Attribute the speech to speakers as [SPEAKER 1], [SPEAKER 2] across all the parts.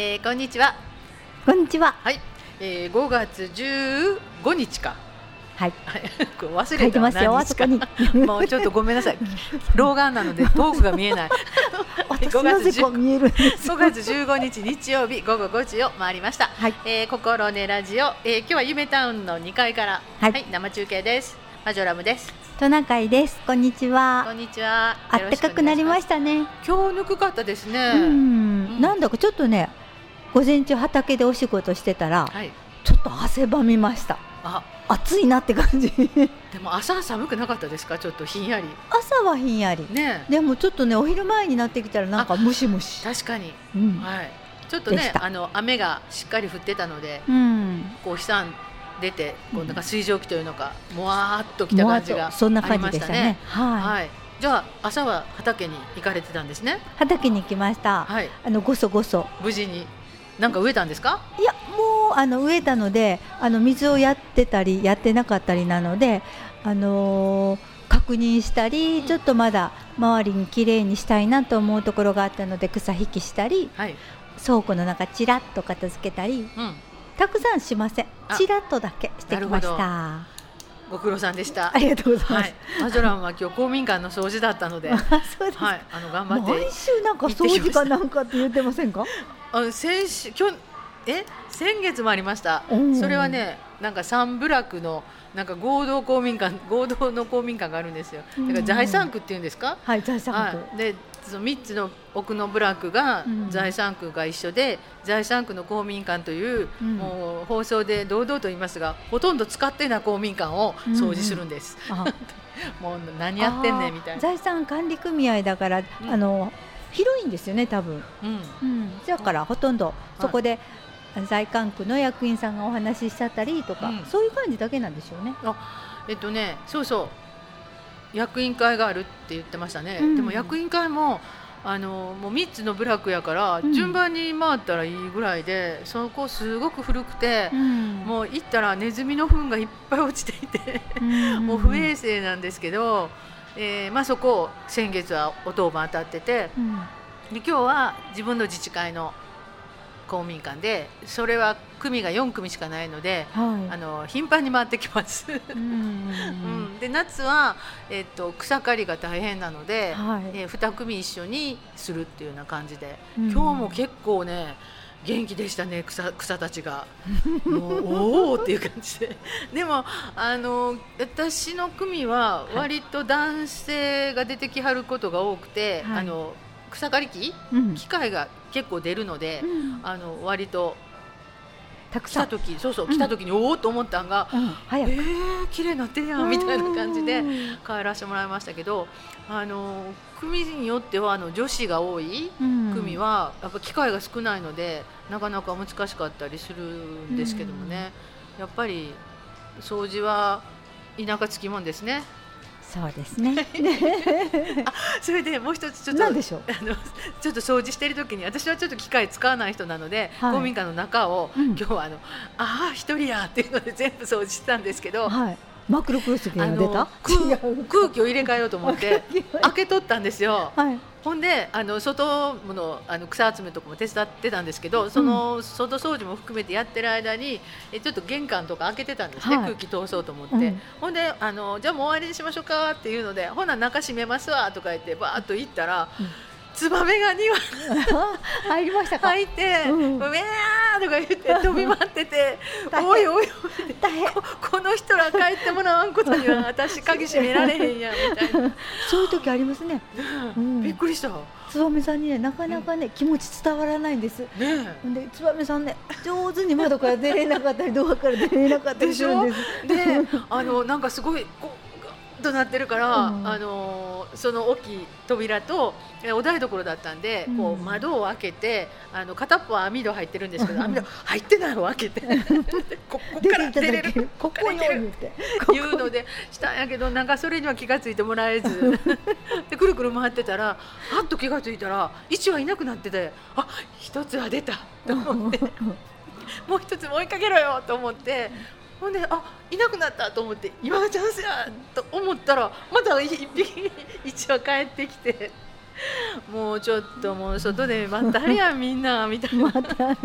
[SPEAKER 1] えー、こんにちは。
[SPEAKER 2] こんにちは。
[SPEAKER 1] はい、えー、5月15日か。
[SPEAKER 2] はい。
[SPEAKER 1] 忘れ
[SPEAKER 2] てますよ。
[SPEAKER 1] もうちょっとごめんなさい。老眼なので遠くが見えない。
[SPEAKER 2] 5月10見える5
[SPEAKER 1] 月15日日曜日午後5時を回りました。はい。えー、心ねラジオ、えー、今日は夢タウンの2階から、はい、はい、生中継です。マジョラムです。
[SPEAKER 2] トナカイです。こんにちは。
[SPEAKER 1] こんにちは。
[SPEAKER 2] あったかくなりましたね。
[SPEAKER 1] 今日ぬくかったですね。
[SPEAKER 2] うん、なんだかちょっとね、午前中畑でお仕事してたら、はい、ちょっと汗ばみました。あ。暑いなって感じ。
[SPEAKER 1] でも朝寒くなかったですか？ちょっとひんやり。
[SPEAKER 2] 朝はひんやり。ね。でもちょっとねお昼前になってきたらなんかムシムシ。
[SPEAKER 1] 確かに、うん、はい。ちょっとねあの雨がしっかり降ってたので、うん、こう飛散出てこうなんか水蒸気というのか、もわっときた感じが
[SPEAKER 2] そんな感じでしたね。
[SPEAKER 1] はい、はい。じゃあ朝は畑に行かれてたんですね。
[SPEAKER 2] 畑に行きました。はい。あのごそごそ。
[SPEAKER 1] 無事に。なんか植えたんですか？
[SPEAKER 2] いやもうあの植えたのであの水をやってたりやってなかったりなので、あのー、確認したり、ちょっとまだ周りにきれいにしたいなと思うところがあったので草引きしたり、はい、倉庫の中ちらっと片付けたり、うん、たくさんしませんちらっとだけしてきました。
[SPEAKER 1] ご苦労さんでした。
[SPEAKER 2] ありがとうございます。はい、
[SPEAKER 1] マジョランは今日公民館の掃除だったので、
[SPEAKER 2] そうですはい、あの頑張って。毎週なんか掃除かなんかって言ってませんか？
[SPEAKER 1] あ先週今日え？先月もありました、それはねなんかサンブラックのなんか合同公民館合同の公民館があるんですよ。だから財産区っていうんですか、
[SPEAKER 2] はい財産区、は
[SPEAKER 1] い、でその3つの奥のブラックが財産区が一緒で、うん、財産区の公民館という、うん、もう放送で堂々と言いますがほとんど使ってない公民館を掃除するんです、うん。うん、もう何やってんねんみたいな。
[SPEAKER 2] 財産管理組合だから、あの広いんですよね多分、うん。うん、だからほとんどそこで、在管区の役員さんがお話ししちゃったりとか、うん、そういう感じだけなんでしょうね。
[SPEAKER 1] あえっとねそうそう。役員会があるって言ってましたね、うん、でも役員会もあのもう3つのブラックやから、順番に回ったらいいぐらいでそこすごく古くて、うん、もう行ったらネズミの糞がいっぱい落ちていて もう不衛生なんですけど。えーまあ、そこを先月はお当番当たってて、うん、で今日は自分の自治会の公民館でそれは組が4組しかないので、はい、あの頻繁に回ってきます。うん、で夏は、えーと、草刈りが大変なので、はい、えー、2組一緒にするっていうような感じで、今日も結構ね元気でしたね草草たちが。もうおおっていう感じで。でもあの私の組は割と男性が出てきはることが多くて、はい、あの草刈り機、うん、機械が結構出るので、うん、あの割とたくさん。来た時そうそう来た時に、おおと思ったんが、うん、早く。えー、綺麗になってるやんみたいな感じで帰らせてもらいましたけどあの組によってはあの女子が多い組はやっぱ機会が少ないのでなかなか難しかったりするんですけどもね、やっぱり掃除は田舎つきもんですね。
[SPEAKER 2] そうですね。
[SPEAKER 1] あそれでもう一つちょっとあのちょっと掃除している時に私はちょっと機械使わない人なので、はい、公民館の中を、うん、今日はあのああ一人やっていうので全部掃除してたんですけど、はい、
[SPEAKER 2] マクロ空席が出た？
[SPEAKER 1] 空気を入れ替えようと思って開けとったんですよ。はい。ほんであの外のあの草集めとかも手伝ってたんですけどその外掃除も含めてやってる間にえちょっと玄関とか開けてたんですね、はい、空気通そうと思って、うん、ほんであのじゃあもう終わりにしましょうかっていうのでほな中閉めますわとか言ってバーッと行ったら。うんツバメが2羽。
[SPEAKER 2] 入りましたか？
[SPEAKER 1] 入って、うん、ウェーとか言って 飛び回ってておいおいおいここの人ら帰ってもらわんことには私鍵閉められへんやみたいな。
[SPEAKER 2] そういう時ありますね、
[SPEAKER 1] うん、びっくりした。
[SPEAKER 2] ツバメさんにねなかなかね、うん、気持ち伝わらないんです、ね、でツバメさんね上手に窓から出れなかったりドアから出れなかったりするんです。
[SPEAKER 1] であのなんかすごいこうとなってるから、うん、あのその大きい扉とお台所だったんで、うん、こう窓を開けてあの片っぽは網戸入ってるんですけど網戸入ってないを開けて。ここから出れる。
[SPEAKER 2] ここに言
[SPEAKER 1] って。いうのでしたんやけどなんかそれには気が付いてもらえず。でくるくる回ってたらはっと気が付いたら1羽いなくなっててあ一つは出たと思って。もう一つ追いかけろよと思ってほんであいなくなったと思って今がチャンスやと思ったらまた一匹 一羽帰ってきてもうちょっともう外で待ったはりやんみんなみたいな。
[SPEAKER 2] またや。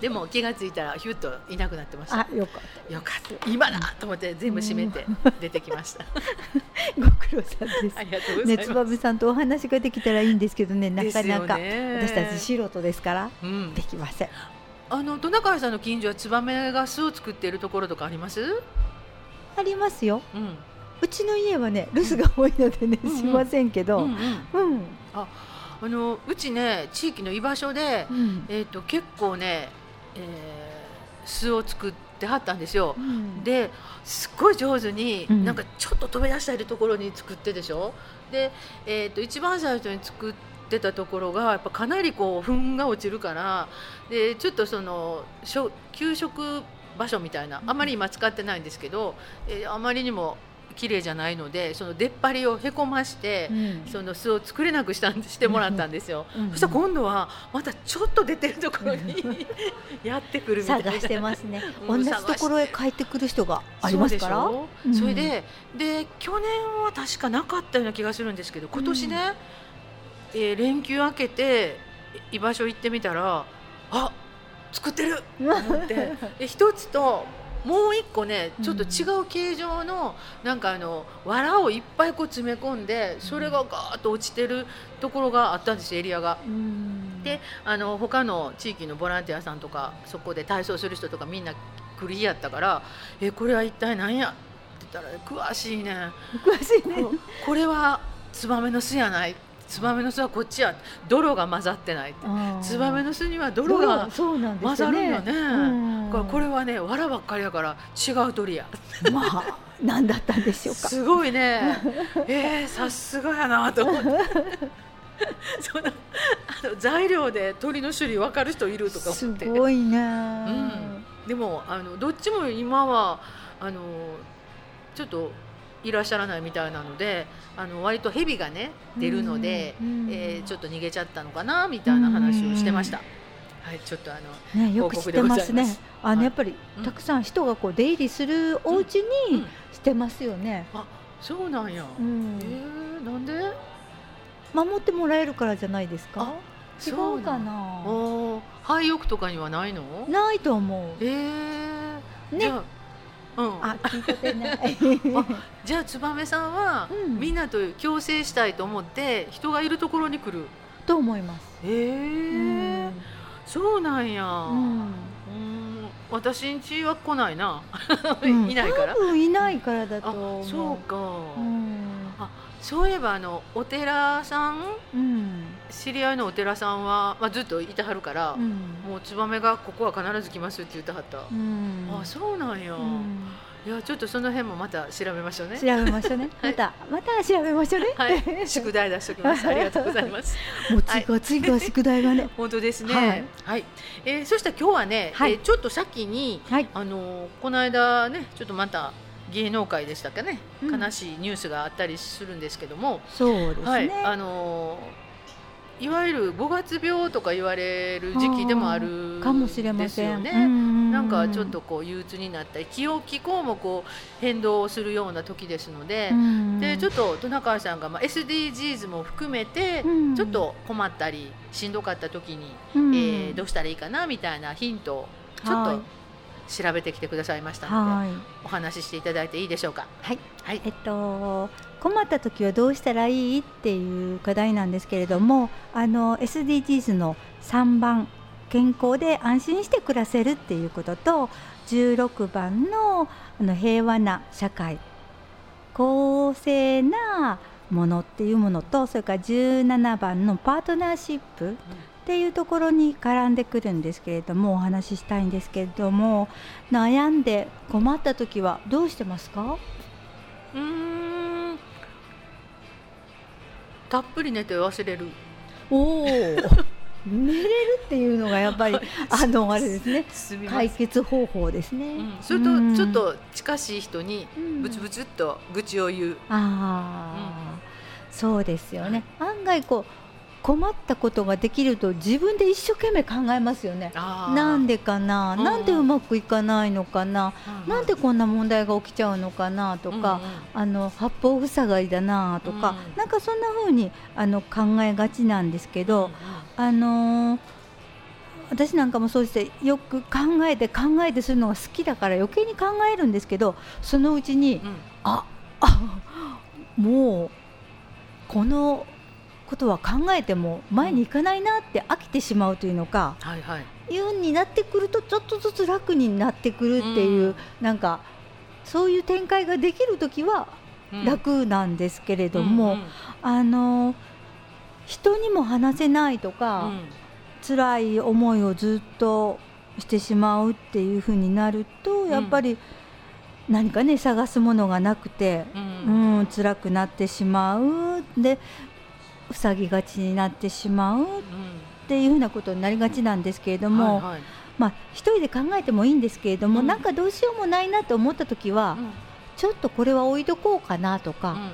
[SPEAKER 1] でも気がついたらヒュッといなくなってました。
[SPEAKER 2] あよかっ
[SPEAKER 1] よかった。今だと思って全部閉めて出てきました、
[SPEAKER 2] たご苦労さんです。
[SPEAKER 1] ありがとうござい
[SPEAKER 2] ね
[SPEAKER 1] ます、
[SPEAKER 2] つばめさんとお話ができたらいいんですけどねなかなか、私たち素人ですから
[SPEAKER 1] うん。
[SPEAKER 2] で、きません
[SPEAKER 1] あのトナカイさんの近所はツバメが巣を作っているところとかあります？
[SPEAKER 2] ありますよ。
[SPEAKER 1] うん。
[SPEAKER 2] うちの家はね留守が多いのでね、
[SPEAKER 1] うんうん。
[SPEAKER 2] しませんけど、
[SPEAKER 1] う
[SPEAKER 2] うん。ん
[SPEAKER 1] うん。あのうちね地域の居場所で、
[SPEAKER 2] うん。
[SPEAKER 1] えー、と結構ね、えー巣を作ってはったんですよ。
[SPEAKER 2] うん。
[SPEAKER 1] ですっごい上手に、
[SPEAKER 2] うん。
[SPEAKER 1] なんかちょっと飛び出したいところに作ってでしょ？で、えー、と一番最初に作ってたところがやっぱかなりこう糞が落ちるからでちょっとそのしょ給食場所みたいなあまり今使ってないんですけど、えーあまりにも綺麗じゃないのでその出っ張りをへこまして、
[SPEAKER 2] うん。
[SPEAKER 1] その巣を作れなくしたんしてもらったんですよ。
[SPEAKER 2] うん。
[SPEAKER 1] そしたら今度はまたちょっと出てるところにやってくるみたいな。
[SPEAKER 2] 探してますね。
[SPEAKER 1] うん
[SPEAKER 2] 同じところへ帰ってくる人がありますから。
[SPEAKER 1] それでで去年は確かなかったような気がするんですけど今年ね、えー連休明けて居場所行ってみたらあ作ってる！と思って。で一つともう一個ねちょっと違う形状の、なんかあの藁をいっぱいこう詰め込んでそれがガーッと落ちてるところがあったんですよエリアが。
[SPEAKER 2] うん。
[SPEAKER 1] であの他の地域のボランティアさんとかそこで体操する人とかみんな来る日やったから「えこれは一体何や?」って言ったら「詳しいね。
[SPEAKER 2] 詳しいね。
[SPEAKER 1] こ これはツバメの巣やないツバメの巣はこっちや。泥が混ざってない」って。ツバメの巣には泥が混ざるんよね。
[SPEAKER 2] うん。
[SPEAKER 1] これはね藁ばっかりやから違う鳥や。
[SPEAKER 2] まあ何だったんでしょうか。
[SPEAKER 1] すごいね。えー、さすがやなと思って。そのあの材料で鳥の種類分かる人いるとか
[SPEAKER 2] す
[SPEAKER 1] 思って。
[SPEAKER 2] ごいね、
[SPEAKER 1] うん、でもあのどっちも今はあのちょっといらっしゃらないみたいなのであの割と蛇がね出るので、
[SPEAKER 2] うん。
[SPEAKER 1] えーちょっと逃げちゃったのかなみたいな話をしてました。はい、ちょっとあの
[SPEAKER 2] ね、よく知ってますね。
[SPEAKER 1] す
[SPEAKER 2] あの、
[SPEAKER 1] はい。
[SPEAKER 2] やっぱり
[SPEAKER 1] うん。
[SPEAKER 2] たくさん人がこう出入りするお家
[SPEAKER 1] うん。
[SPEAKER 2] にしてますよね、
[SPEAKER 1] あそうなんや。
[SPEAKER 2] うん。
[SPEAKER 1] えー、なんで？
[SPEAKER 2] 守ってもらえるからじゃないですか？違
[SPEAKER 1] そう
[SPEAKER 2] かな
[SPEAKER 1] おー廃屋とかにはないの？
[SPEAKER 2] ないと思
[SPEAKER 1] えー、
[SPEAKER 2] ね。
[SPEAKER 1] じゃあ、うん、
[SPEAKER 2] うあ聞いててない。
[SPEAKER 1] じゃあ燕さんは、
[SPEAKER 2] うん。
[SPEAKER 1] みんなと共生したいと思って人がいるところに来る。
[SPEAKER 2] と思います、
[SPEAKER 1] え。ー
[SPEAKER 2] うん。
[SPEAKER 1] そうなんや。
[SPEAKER 2] う
[SPEAKER 1] うん。ん私ん家は来ないな。
[SPEAKER 2] うん。
[SPEAKER 1] いないから。
[SPEAKER 2] 多。分いないからだと
[SPEAKER 1] あ
[SPEAKER 2] 思う、
[SPEAKER 1] そうか。
[SPEAKER 2] うん。
[SPEAKER 1] そういえばあのお寺さん
[SPEAKER 2] うん
[SPEAKER 1] 知り合いのお寺さんは、まあ、ずっといてはるから、
[SPEAKER 2] うん。
[SPEAKER 1] もうツバメがここは必ず来ますって言ってはった。
[SPEAKER 2] うん。
[SPEAKER 1] あそうなんや、
[SPEAKER 2] うん。
[SPEAKER 1] いやちょっとその辺もまた調べましょうね。
[SPEAKER 2] 調。べましょうね、
[SPEAKER 1] はい。
[SPEAKER 2] またまた調べましょうね、
[SPEAKER 1] はい、宿題出しておきます。ありがとうございます。
[SPEAKER 2] もう次から次から宿題がね。
[SPEAKER 1] 本当ですね。
[SPEAKER 2] はい。
[SPEAKER 1] はい。えーそしたら今日はね、
[SPEAKER 2] はい。
[SPEAKER 1] えーちょっと先に
[SPEAKER 2] はい。
[SPEAKER 1] あのーこの間ね、ちょっとまた芸能界でしたかね、
[SPEAKER 2] うん。
[SPEAKER 1] 悲しいニュースがあったりするんですけども、
[SPEAKER 2] そうですね、
[SPEAKER 1] はい、あのーいわゆる五月病とか言われる時期でもある
[SPEAKER 2] かもしれま
[SPEAKER 1] です
[SPEAKER 2] せん。
[SPEAKER 1] よね。
[SPEAKER 2] な
[SPEAKER 1] なんかちょっとこう憂鬱になったり気を気候もこう変動するような時ですので、でちょ
[SPEAKER 2] っ
[SPEAKER 1] っとトナカイさんが、まあ、SDGs も含めて、
[SPEAKER 2] うん。
[SPEAKER 1] ちょっと困ったりしんどかった時に、
[SPEAKER 2] と、
[SPEAKER 1] えーどうしたらいいかなみたいなヒントをちょっ
[SPEAKER 2] はい。
[SPEAKER 1] と調べてきてくださいましたので、
[SPEAKER 2] はい。
[SPEAKER 1] お話ししていただいていいでしょうか？
[SPEAKER 2] はい。
[SPEAKER 1] はい。
[SPEAKER 2] えっと困った時はどうしたらいい？っていう課題なんですけれどもあの SDGs の3番健康で安心して暮らせるっていうことと16番のあの平和な社会公正なものっていうものとそれから17番のパートナーシップっていうところに絡んでくるんですけれどもお話ししたいんですけれども悩んで困った時はどうしてますか？
[SPEAKER 1] うーん。たっぷり寝て忘れる。
[SPEAKER 2] おお寝れるっていうのがやっぱりあのあれですね。解決方法ですね、
[SPEAKER 1] うん。それとちょっと近しい人にブツブ
[SPEAKER 2] ツ
[SPEAKER 1] ツっと愚痴を言う。
[SPEAKER 2] ああ、そうですよね。案外こう困ったことができると自分で一生懸命考えますよね。なんでかな、うん、なんでうまくいかないのかな、うん、なんでこんな問題が起きちゃうのかな？とか、うんうん、あの八方塞がりだなとか、うん、なんかそんな風にあに考えがちなんですけど、うんうん、あのー私なんかもそうしてよく考えて考えてするのが好きだから余計に考えるんですけどそのうちに、うん、ああもうこのことは考えても前に行かないなって飽きてしまうというのか、はいはい、いうになってくるとちょっとずつ楽になってくるっていう、うん、なんかそういう展開ができる時は楽なんですけれども、うんうん、あの人にも話せないとか、うん、辛い思いをずっとしてしまうっていうふうになるとやっぱり、何かね探すものがなくて、うん、うん、辛くなってしまう。で塞ぎがちになってしまうっていうふうなことになりがちなんですけれども、はいはい、まあ一人で考えてもいいんですけれども、うん、なんかどうしようもないなと思った時は、うん、ちょっとこれは置いとこうかなとか、うん、っ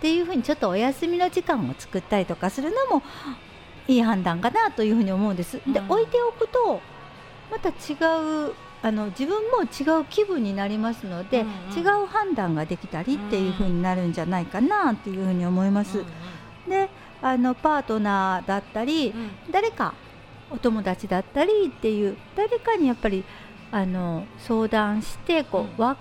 [SPEAKER 2] ていうふうにちょっとお休みの時間を作ったりとかするのもいい判断かなというふうに思うんです。で置いておくとまた違うあの自分も違う気分になりますので、うんうん、違う判断ができたりっていう風になるんじゃないかなっていう風に思います。うんうん、であのパートナーだったり、うん、誰かお友達だったりっていう誰かにやっぱりあの相談してこう、うん、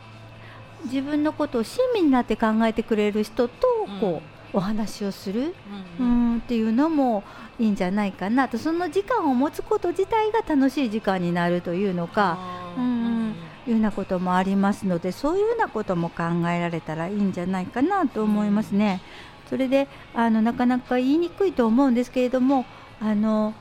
[SPEAKER 2] 自分のことを親身になって考えてくれる人とこう、お話をする、うん、っていうのもいいんじゃないかな。とその時間を持つこと自体が楽しい時間になるというのか、うん、いうようなこともありますのでそういうようなことも考えられたらいいんじゃないかなと思いますね。それであのなかなか言いにくいと思うんですけれどもあの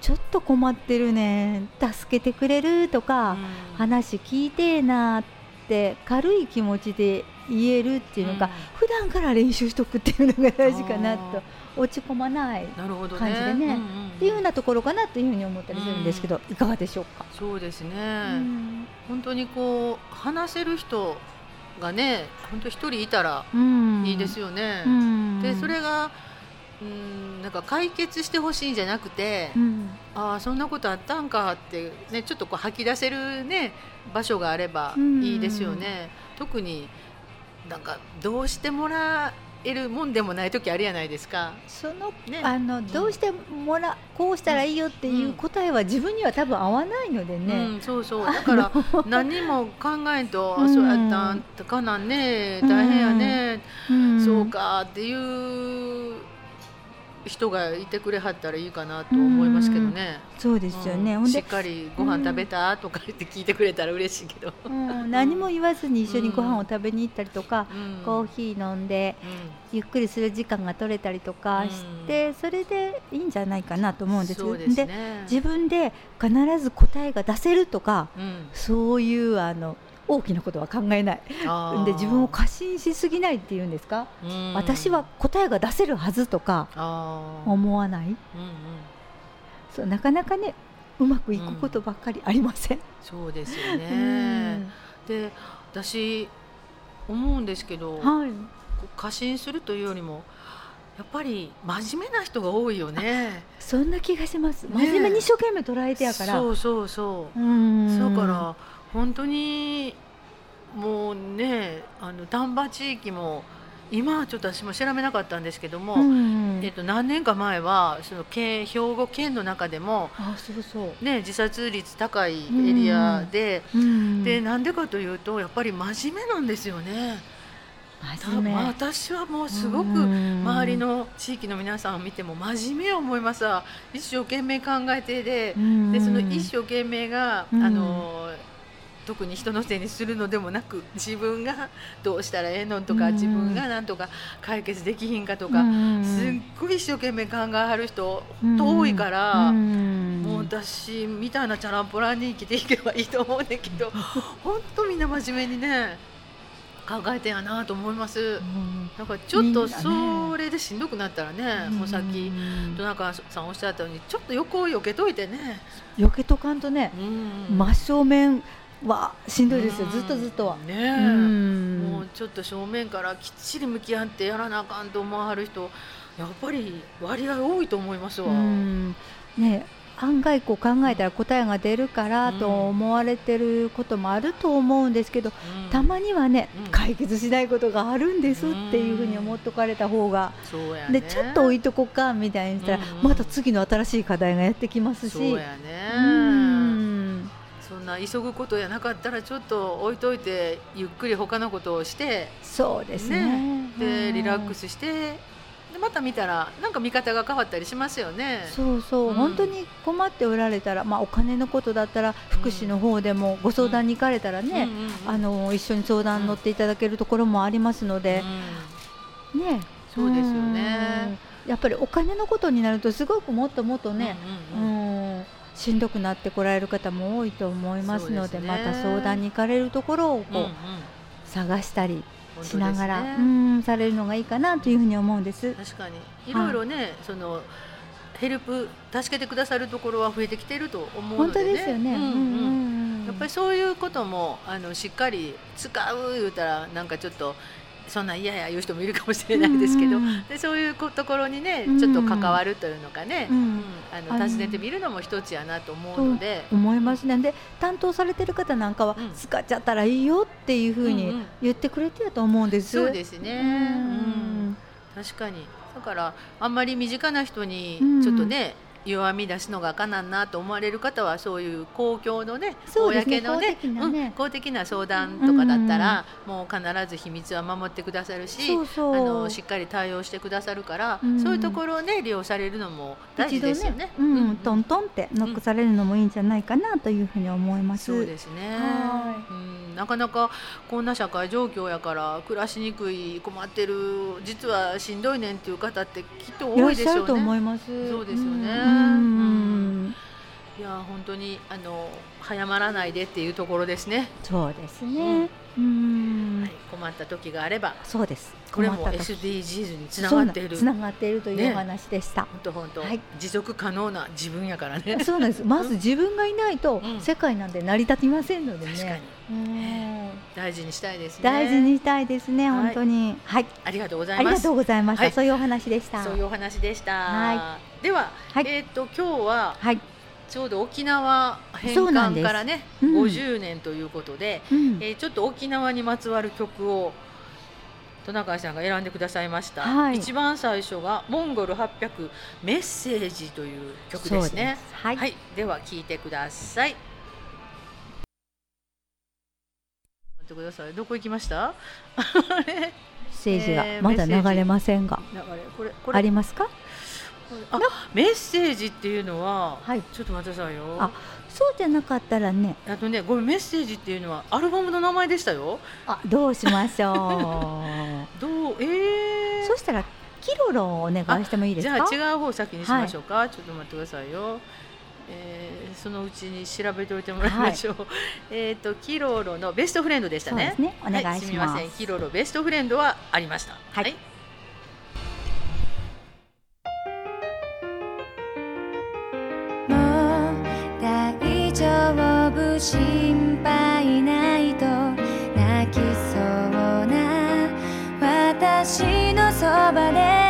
[SPEAKER 2] ちょっと困ってるね助けてくれるとか、話聞いてえなって軽い気持ちで言えるっていうのが、うん、普段から練習しとくっていうのが大事かなと落ち込まない感じでね、ねうんうん、っていうようなところかなというふうに思ったりするんですけど、うん、いかがでしょうか？
[SPEAKER 1] そうですね、うん、本当にこう話せる人がね本当一人いたらいいですよね。でそれがうんなんか解決してほしいんじゃなくて、うん、ああそんなことあったんかって、ね、ちょっとこう吐き出せる、ね、場所があればいいですよね。特になんかどうしてもらえるもんでもない時あるやないですか。
[SPEAKER 2] その、ね、あのどうしてもら、こうしたらいいよっていう答えは自分には多分合わないのでね。
[SPEAKER 1] うん、そうそう。だから何も考えんと、うん、そうやったんかなんね大変やね、うん、そうかっていう人がいてくれはったらいいかなと思いますけどね。
[SPEAKER 2] うそうですよね、
[SPEAKER 1] うん、しっかりご飯食べた、とか言って聞いてくれたら嬉しいけど、
[SPEAKER 2] うん、何も言わずに一緒にご飯を食べに行ったりとか、うん、コーヒー飲んで、ゆっくりする時間が取れたりとかして、それでいいんじゃないかなと思うんです。よ。で、ね、自分で必ず答えが出せるとか、そういうあの大きなことは考えない。で自分を過信しすぎないっていうんですか？私は答えが出せるはずとか思わない、うんうん、そうなかなかねうまくいくことばっかりありません、うん、
[SPEAKER 1] そうですよね、で私思うんですけど、はい、過信するというよりもやっぱり真面目な人が多いよね。
[SPEAKER 2] そんな気がします。真面目に一生懸命捉えてやから。
[SPEAKER 1] そうそうそう。うだから本当にもうねあの丹波地域も今はちょっと私も調べなかったんですけども、うんえっと、何年か前はその県兵庫県の中でも
[SPEAKER 2] あそうそう。
[SPEAKER 1] ね、自殺率高いエリアで,、でなんでかというとやっぱり真面目なんですよね。私はもうすごく周りの地域の皆さんを見ても真面目を思います一生懸命考えてででその一生懸命が、あの特に人のせいにするのでもなく自分がどうしたらええのとか、自分がなんとか解決できひんかとか、すっごい一生懸命考えはる人遠いから、もう私みたいなチャランポランに生きていけばいいと思うんだけど本当みんな真面目にね考えてやなと思います。だからちょっとそれでしんどくなったらね、もうさっき戸中さんおっしゃったようにちょっと横を避けといてね。
[SPEAKER 2] 避けとかんとね、真正面はしんどいですよ、ずっとずっとは。
[SPEAKER 1] ねもうちょっと正面からきっちり向き合ってやらなあかんと思わはる人やっぱり割合多いと思いますわ。
[SPEAKER 2] うんね案外こう考えたら答えが出るからと思われてることもあると思うんですけど、
[SPEAKER 1] うん
[SPEAKER 2] たまにはね、
[SPEAKER 1] うん
[SPEAKER 2] 解決しないことがあるんですっていうふうに思っとかれた方が、
[SPEAKER 1] そうやね。
[SPEAKER 2] でちょっと置いとこうかみたいにしたら、また次の新しい課題がやってきますし。
[SPEAKER 1] そうやね。な急ぐことやなかったらちょっと置いといてゆっくり他のことをして
[SPEAKER 2] そうですね。
[SPEAKER 1] でリラック
[SPEAKER 2] ス
[SPEAKER 1] スしてでまた見たらなんか見方が変わったりしますよね。
[SPEAKER 2] そうそう、
[SPEAKER 1] うん。
[SPEAKER 2] 本当に困っておられたら、まあ、お金のことだったら福祉の方でもご相談に行かれたらね、
[SPEAKER 1] うん。うんうん
[SPEAKER 2] あの一緒に相談に乗っていただけるところもありますので、ね。
[SPEAKER 1] そうですよね。
[SPEAKER 2] うん。やっぱりお金のことになるとすごくもっともっと
[SPEAKER 1] うん
[SPEAKER 2] ね、
[SPEAKER 1] うんうんうん。
[SPEAKER 2] うんしんどくなってこられる方も多いと思いますので
[SPEAKER 1] ね。
[SPEAKER 2] また相談に行かれるところをこう、
[SPEAKER 1] うんうん。
[SPEAKER 2] 探したり
[SPEAKER 1] 本当
[SPEAKER 2] しながら、
[SPEAKER 1] ね
[SPEAKER 2] うんされるのがいいかなというふうに思うんです。
[SPEAKER 1] 確かに。いろいろね、そのヘルプ助けてくださるところは増えてきていると思う
[SPEAKER 2] 本当
[SPEAKER 1] のでね。
[SPEAKER 2] ですよね。
[SPEAKER 1] うんうん
[SPEAKER 2] うん。
[SPEAKER 1] やっぱりそういうこともあのしっかり使う言うたらなんかちょっとそんなん嫌や言う人もいるかもしれないですけど、
[SPEAKER 2] うん。うん
[SPEAKER 1] でそういうこところにね
[SPEAKER 2] うん。
[SPEAKER 1] ちょっと関わるというのかね、
[SPEAKER 2] うん。
[SPEAKER 1] うん。あ
[SPEAKER 2] あの
[SPEAKER 1] の訪ねてみるのも一つやなと思うので。
[SPEAKER 2] 思いますね。で担当されてる方なんかは、
[SPEAKER 1] うん。
[SPEAKER 2] 使っちゃったらいいよっていうふうに
[SPEAKER 1] うんうん。
[SPEAKER 2] 言ってくれてると思うんです。
[SPEAKER 1] そうですね、
[SPEAKER 2] う
[SPEAKER 1] うん。
[SPEAKER 2] ん。
[SPEAKER 1] 確かに。だからあんまり身近な人に
[SPEAKER 2] うん。
[SPEAKER 1] ちょっとね、弱み出すのがあかなんなと思われる方はそういう公共のね
[SPEAKER 2] ね。
[SPEAKER 1] 公のね
[SPEAKER 2] 公的なね。
[SPEAKER 1] うん公的な相談とかだったら、もう必ず秘密は守ってくださるしあのしっかり対応してくださるから、
[SPEAKER 2] うん。
[SPEAKER 1] そういうところをね利用されるのも大事ですよね。
[SPEAKER 2] うん。
[SPEAKER 1] うん
[SPEAKER 2] トントンってノックされるのもいいんじゃないかなというふうに思います。
[SPEAKER 1] そうですね。
[SPEAKER 2] は、
[SPEAKER 1] うん、なかなかこんな社会状況やから暮らしにくい困ってる実はしんどいねんっていう方ってきっと多いでしょう
[SPEAKER 2] しゃると思
[SPEAKER 1] ね。
[SPEAKER 2] います。
[SPEAKER 1] そうですよね
[SPEAKER 2] うん
[SPEAKER 1] いや本当にあの早まらないでっていうところですね。
[SPEAKER 2] そうですね。うん
[SPEAKER 1] はい、困った時があれば
[SPEAKER 2] そうです。
[SPEAKER 1] これも SDGs につながっている。
[SPEAKER 2] つながっているとい
[SPEAKER 1] ね
[SPEAKER 2] うお話でした。
[SPEAKER 1] 本当本当、
[SPEAKER 2] はい
[SPEAKER 1] 持続可能な自分やからね。
[SPEAKER 2] そうなんです。まず自分がいないと
[SPEAKER 1] うん
[SPEAKER 2] 世界なんて成り立ちませんので
[SPEAKER 1] 確かに大事にしたいですね。
[SPEAKER 2] 大事にしたいですね。
[SPEAKER 1] はい
[SPEAKER 2] 本当に。はい。
[SPEAKER 1] ありがとうございます
[SPEAKER 2] ありがとう。ございました。
[SPEAKER 1] はい
[SPEAKER 2] そういうお話でした。
[SPEAKER 1] そういうお話でした。
[SPEAKER 2] は
[SPEAKER 1] では、
[SPEAKER 2] はい。
[SPEAKER 1] えっ、と今日は
[SPEAKER 2] はい。
[SPEAKER 1] ちょうど沖縄返還からね、
[SPEAKER 2] うん。
[SPEAKER 1] 50年ということで、
[SPEAKER 2] うん。
[SPEAKER 1] えーちょっと沖縄にまつわる曲をトナカイさんが選んでくださいました、
[SPEAKER 2] はい。
[SPEAKER 1] 一番最初がモンゴル800メッセージという曲ですね。
[SPEAKER 2] です。はい。
[SPEAKER 1] はい、では聞いてください。待ってください。どこ行きました？あれ
[SPEAKER 2] 政治
[SPEAKER 1] えー
[SPEAKER 2] がまだ流れませんが、
[SPEAKER 1] 流れこれこれ
[SPEAKER 2] ありますか？
[SPEAKER 1] あメッセージっていうのは、
[SPEAKER 2] はい
[SPEAKER 1] ちょっと待ってくださいよ
[SPEAKER 2] あそうじゃなかったらね、
[SPEAKER 1] あとね、ごめんメッセージっていうのはアルバムの名前でしたよ。
[SPEAKER 2] あどうしましょ
[SPEAKER 1] どう、え
[SPEAKER 2] う。
[SPEAKER 1] ー、
[SPEAKER 2] そしたらキロロをお願いしてもいいです
[SPEAKER 1] じ
[SPEAKER 2] か？
[SPEAKER 1] ゃあ違う方先にしましょうか。ちょっと待ってくださいよ。えー、そのうちに調べておいてもらいましょう。えっとキロロのベストフレンドでしたね。
[SPEAKER 2] そうですねお願いします
[SPEAKER 1] はすみません。キロロベストフレンドはありました。
[SPEAKER 2] はい
[SPEAKER 3] 夫心配ないと泣きそうな私のそばで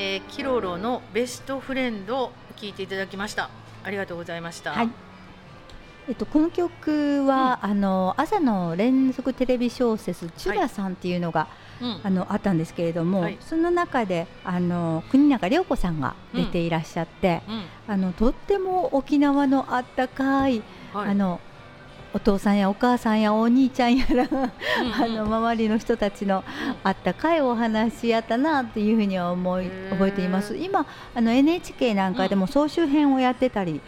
[SPEAKER 1] えー、キロロのベストフレンドを聞いていただきました。ありがとうございました。
[SPEAKER 2] はい。えっと、この曲は、あの朝の連続テレビ小説「チュラさん」っていうのが、
[SPEAKER 1] うん。
[SPEAKER 2] あのあったんですけれども、
[SPEAKER 1] はい。
[SPEAKER 2] その中であの国中涼子さんが出ていらっしゃって、
[SPEAKER 1] うん、
[SPEAKER 2] あのとっても沖縄のあったかい、
[SPEAKER 1] はい、
[SPEAKER 2] あのお父さんやお母さんやお兄ちゃんやら、あの周りの人たちのあったかいお話やったなっていうふうには思い覚えています。今あの NHK なんかでも総集編をやってたり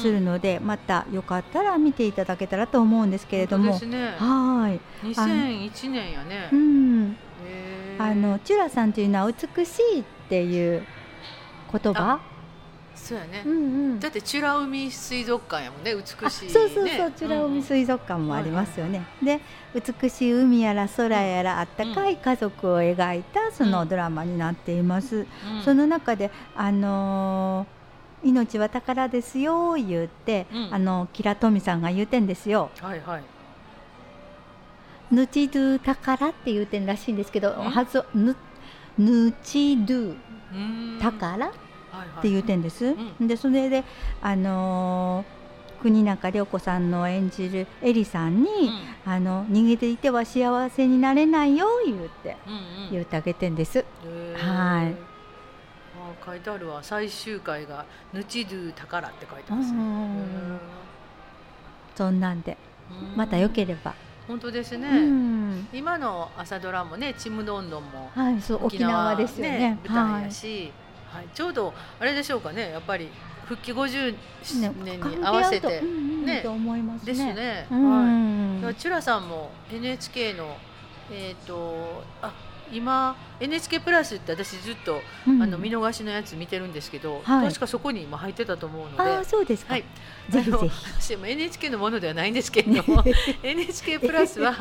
[SPEAKER 2] するので、またよかったら見ていただけたらと思うんですけれども。はい、
[SPEAKER 1] 2001年やね。
[SPEAKER 2] あのチュラさんというのは美しいっていう言葉、
[SPEAKER 1] そうやね。
[SPEAKER 2] う。んうん。
[SPEAKER 1] だって美ら海水族館やもんね美
[SPEAKER 2] あ
[SPEAKER 1] しい、ね、
[SPEAKER 2] そうそうそう、美ら海水族館もありますよね。で、美しい海やら空やらあったかい家族を描いたそのドラマになっています。
[SPEAKER 1] うん。
[SPEAKER 2] その中であのー命は宝ですよ言って、
[SPEAKER 1] うん。
[SPEAKER 2] あのキラトミさんが言うてんですよ。
[SPEAKER 1] はいはい。
[SPEAKER 2] ぬちどゥ宝って言うてんらしいんですけど、
[SPEAKER 1] ん。
[SPEAKER 2] 発音ぬぬちど宝？って言うてんです。
[SPEAKER 1] う
[SPEAKER 2] でそれであのー国中涼子さんの演じるエリさんに、
[SPEAKER 1] うん。
[SPEAKER 2] あの逃げていては幸せになれないよ言うて
[SPEAKER 1] うんうん。
[SPEAKER 2] 言うてあげてんです。はい。
[SPEAKER 1] あ書いてあるわ。最終回が「ぬちどゥ宝」って書いてますね。
[SPEAKER 2] うんそんなんで。またよければ。
[SPEAKER 1] 本当ですね、
[SPEAKER 2] うん。
[SPEAKER 1] 今の朝ドラもね「ちむどんどん」も
[SPEAKER 2] はい、そう沖縄ですよね。
[SPEAKER 1] 舞台やし、はいちょうどあれでしょうかねやっぱり復帰50
[SPEAKER 2] ね
[SPEAKER 1] 年に合わせて、
[SPEAKER 2] 関係あるとうんうん
[SPEAKER 1] ね。
[SPEAKER 2] と思いますね。
[SPEAKER 1] ですね、
[SPEAKER 2] う
[SPEAKER 1] はい。チュラさんも NHK のえっ、とあ今 NHK プラスって私ずっと、
[SPEAKER 2] うん。
[SPEAKER 1] あの見逃しのやつ見てるんですけど、
[SPEAKER 2] はい。
[SPEAKER 1] 確かそこに今入ってたと思うので。
[SPEAKER 2] ああそうですか。
[SPEAKER 1] はい。
[SPEAKER 2] ぜひぜ
[SPEAKER 1] あの
[SPEAKER 2] ひ。
[SPEAKER 1] 私も NHK のものではないんですけれども NHK プラスは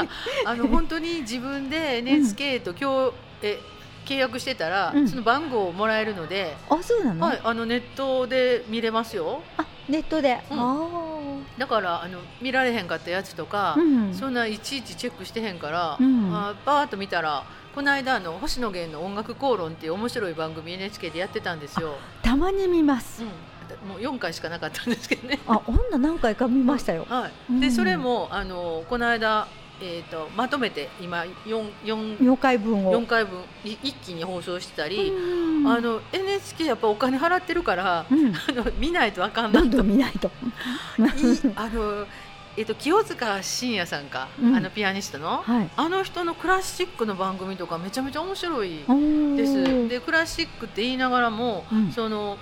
[SPEAKER 1] あの本当に自分で NHK と今日、え契約してたら、
[SPEAKER 2] うん
[SPEAKER 1] その番号をもらえるので、
[SPEAKER 2] あそうなの？
[SPEAKER 1] はい、あのネットで見れますよ
[SPEAKER 2] あネットで。
[SPEAKER 1] うん
[SPEAKER 2] あ
[SPEAKER 1] だからあの見られへんかったやつとか
[SPEAKER 2] あ。、うん。
[SPEAKER 1] そんないちいちチェックしてへんから、
[SPEAKER 2] うん
[SPEAKER 1] あバーッと見たらこの間あの星野源の音楽口論っていう面白い番組 NHK でやってたんですよ。
[SPEAKER 2] たまに見ます。
[SPEAKER 1] うん、もう4回しかなかったんですけどね。
[SPEAKER 2] あ女何回か見ましたよ。
[SPEAKER 1] はい、
[SPEAKER 2] うん
[SPEAKER 1] でそれもあのこの間、えー、とまとめて今 4, 4,
[SPEAKER 2] 4回分を。
[SPEAKER 1] 4回分い一気に放送してたり、
[SPEAKER 2] うん
[SPEAKER 1] あの NHK やっぱお金払ってるから、
[SPEAKER 2] うん
[SPEAKER 1] あの見ないとあかんなと
[SPEAKER 2] どんどん見ないと。
[SPEAKER 1] いあの、えー、と清塚信也さんか、
[SPEAKER 2] うん
[SPEAKER 1] あのピアニストの、
[SPEAKER 2] はい。
[SPEAKER 1] あの人のクラシックの番組とかめちゃめちゃ面白いです。でクラシックって言いながらも、
[SPEAKER 2] うん
[SPEAKER 1] その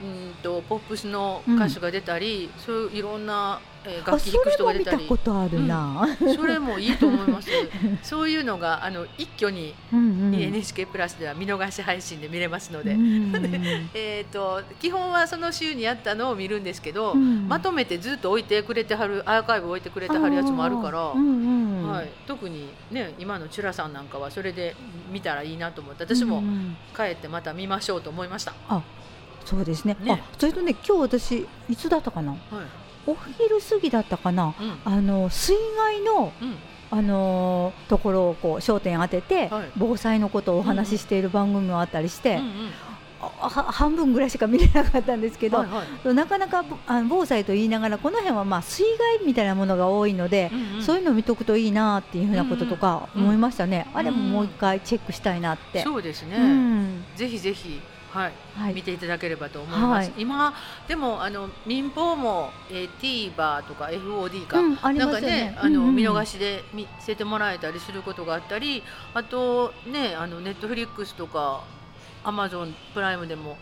[SPEAKER 1] うんとポップスの歌手が出たり、そういういろんな、えー
[SPEAKER 2] あ
[SPEAKER 1] 楽器弾く人が出たり。
[SPEAKER 2] それも見たことあるな。
[SPEAKER 1] それもいいと思います。そういうのがあの一挙に
[SPEAKER 2] うんうん。
[SPEAKER 1] NHK プラスでは見逃し配信で見れますので、
[SPEAKER 2] うん
[SPEAKER 1] えっ、と基本はその週にやったのを見るんですけど、
[SPEAKER 2] うん。
[SPEAKER 1] まとめてずっと置いてくれてはるアーカイブ置いてくれてはるやつもあるから。
[SPEAKER 2] うんうん。
[SPEAKER 1] はい、特にね今のチュラさんなんかはそれで見たらいいなと思って私も
[SPEAKER 2] うんうん。
[SPEAKER 1] 帰ってまた見ましょうと思いました、
[SPEAKER 2] あそうですね。
[SPEAKER 1] ね。
[SPEAKER 2] あそれとね今日私いつだったかな？
[SPEAKER 1] はい
[SPEAKER 2] お昼過ぎだったかな？
[SPEAKER 1] うん。
[SPEAKER 2] あの水害の
[SPEAKER 1] うん。
[SPEAKER 2] あのーところをこう焦点当てて、
[SPEAKER 1] はい。
[SPEAKER 2] 防災のことをお話ししている番組もあったりして、
[SPEAKER 1] うんうん。
[SPEAKER 2] 半分ぐらいしか見れなかったんですけど、
[SPEAKER 1] はいはい。
[SPEAKER 2] なかなかぼあの防災と言いながらこの辺はまあ水害みたいなものが多いので、
[SPEAKER 1] うんうん。
[SPEAKER 2] そういうのを見とくといいなっていうふうなこととか
[SPEAKER 1] うんうん
[SPEAKER 2] 思いましたね、あれも
[SPEAKER 1] うん。
[SPEAKER 2] もう一回チェックしたいなって。
[SPEAKER 1] そうですね、
[SPEAKER 2] うん。
[SPEAKER 1] ぜひぜひはい、
[SPEAKER 2] はい。
[SPEAKER 1] 見ていただければと思います、
[SPEAKER 2] はい。
[SPEAKER 1] 今でもあの民放も、えー、TVer とか FOD か、
[SPEAKER 2] うんあり
[SPEAKER 1] なんか
[SPEAKER 2] ますよね。
[SPEAKER 1] ね、あの、
[SPEAKER 2] うんうん
[SPEAKER 1] 見逃しで見せてもらえたりすることがあったり、あとね、あのネットフリックスとかアマゾンプライムでも、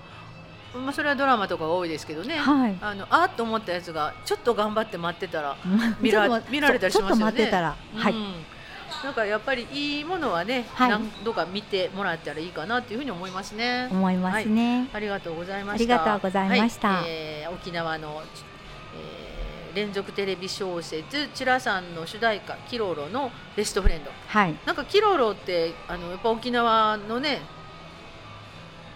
[SPEAKER 1] まあそれはドラマとかが多いですけどね。
[SPEAKER 2] はい。
[SPEAKER 1] あのあーっと思ったやつがちょっと頑張って待ってたら、見ら見られたりしますよね。
[SPEAKER 2] ちょっと待ってたら、はい。
[SPEAKER 1] うん、なんかやっぱりいいものはね、
[SPEAKER 2] はい
[SPEAKER 1] 何度か見てもらったらいいかなというふうに思いますね。
[SPEAKER 2] 思いますね。
[SPEAKER 1] ありがとうございました。
[SPEAKER 2] ありがとうございました
[SPEAKER 1] はいえー沖縄の、えー連続テレビ小説「チュラさん」の主題歌「キロロ」のベストフレンド。
[SPEAKER 2] はい、
[SPEAKER 1] なんかキロロってあのやっぱ沖縄のね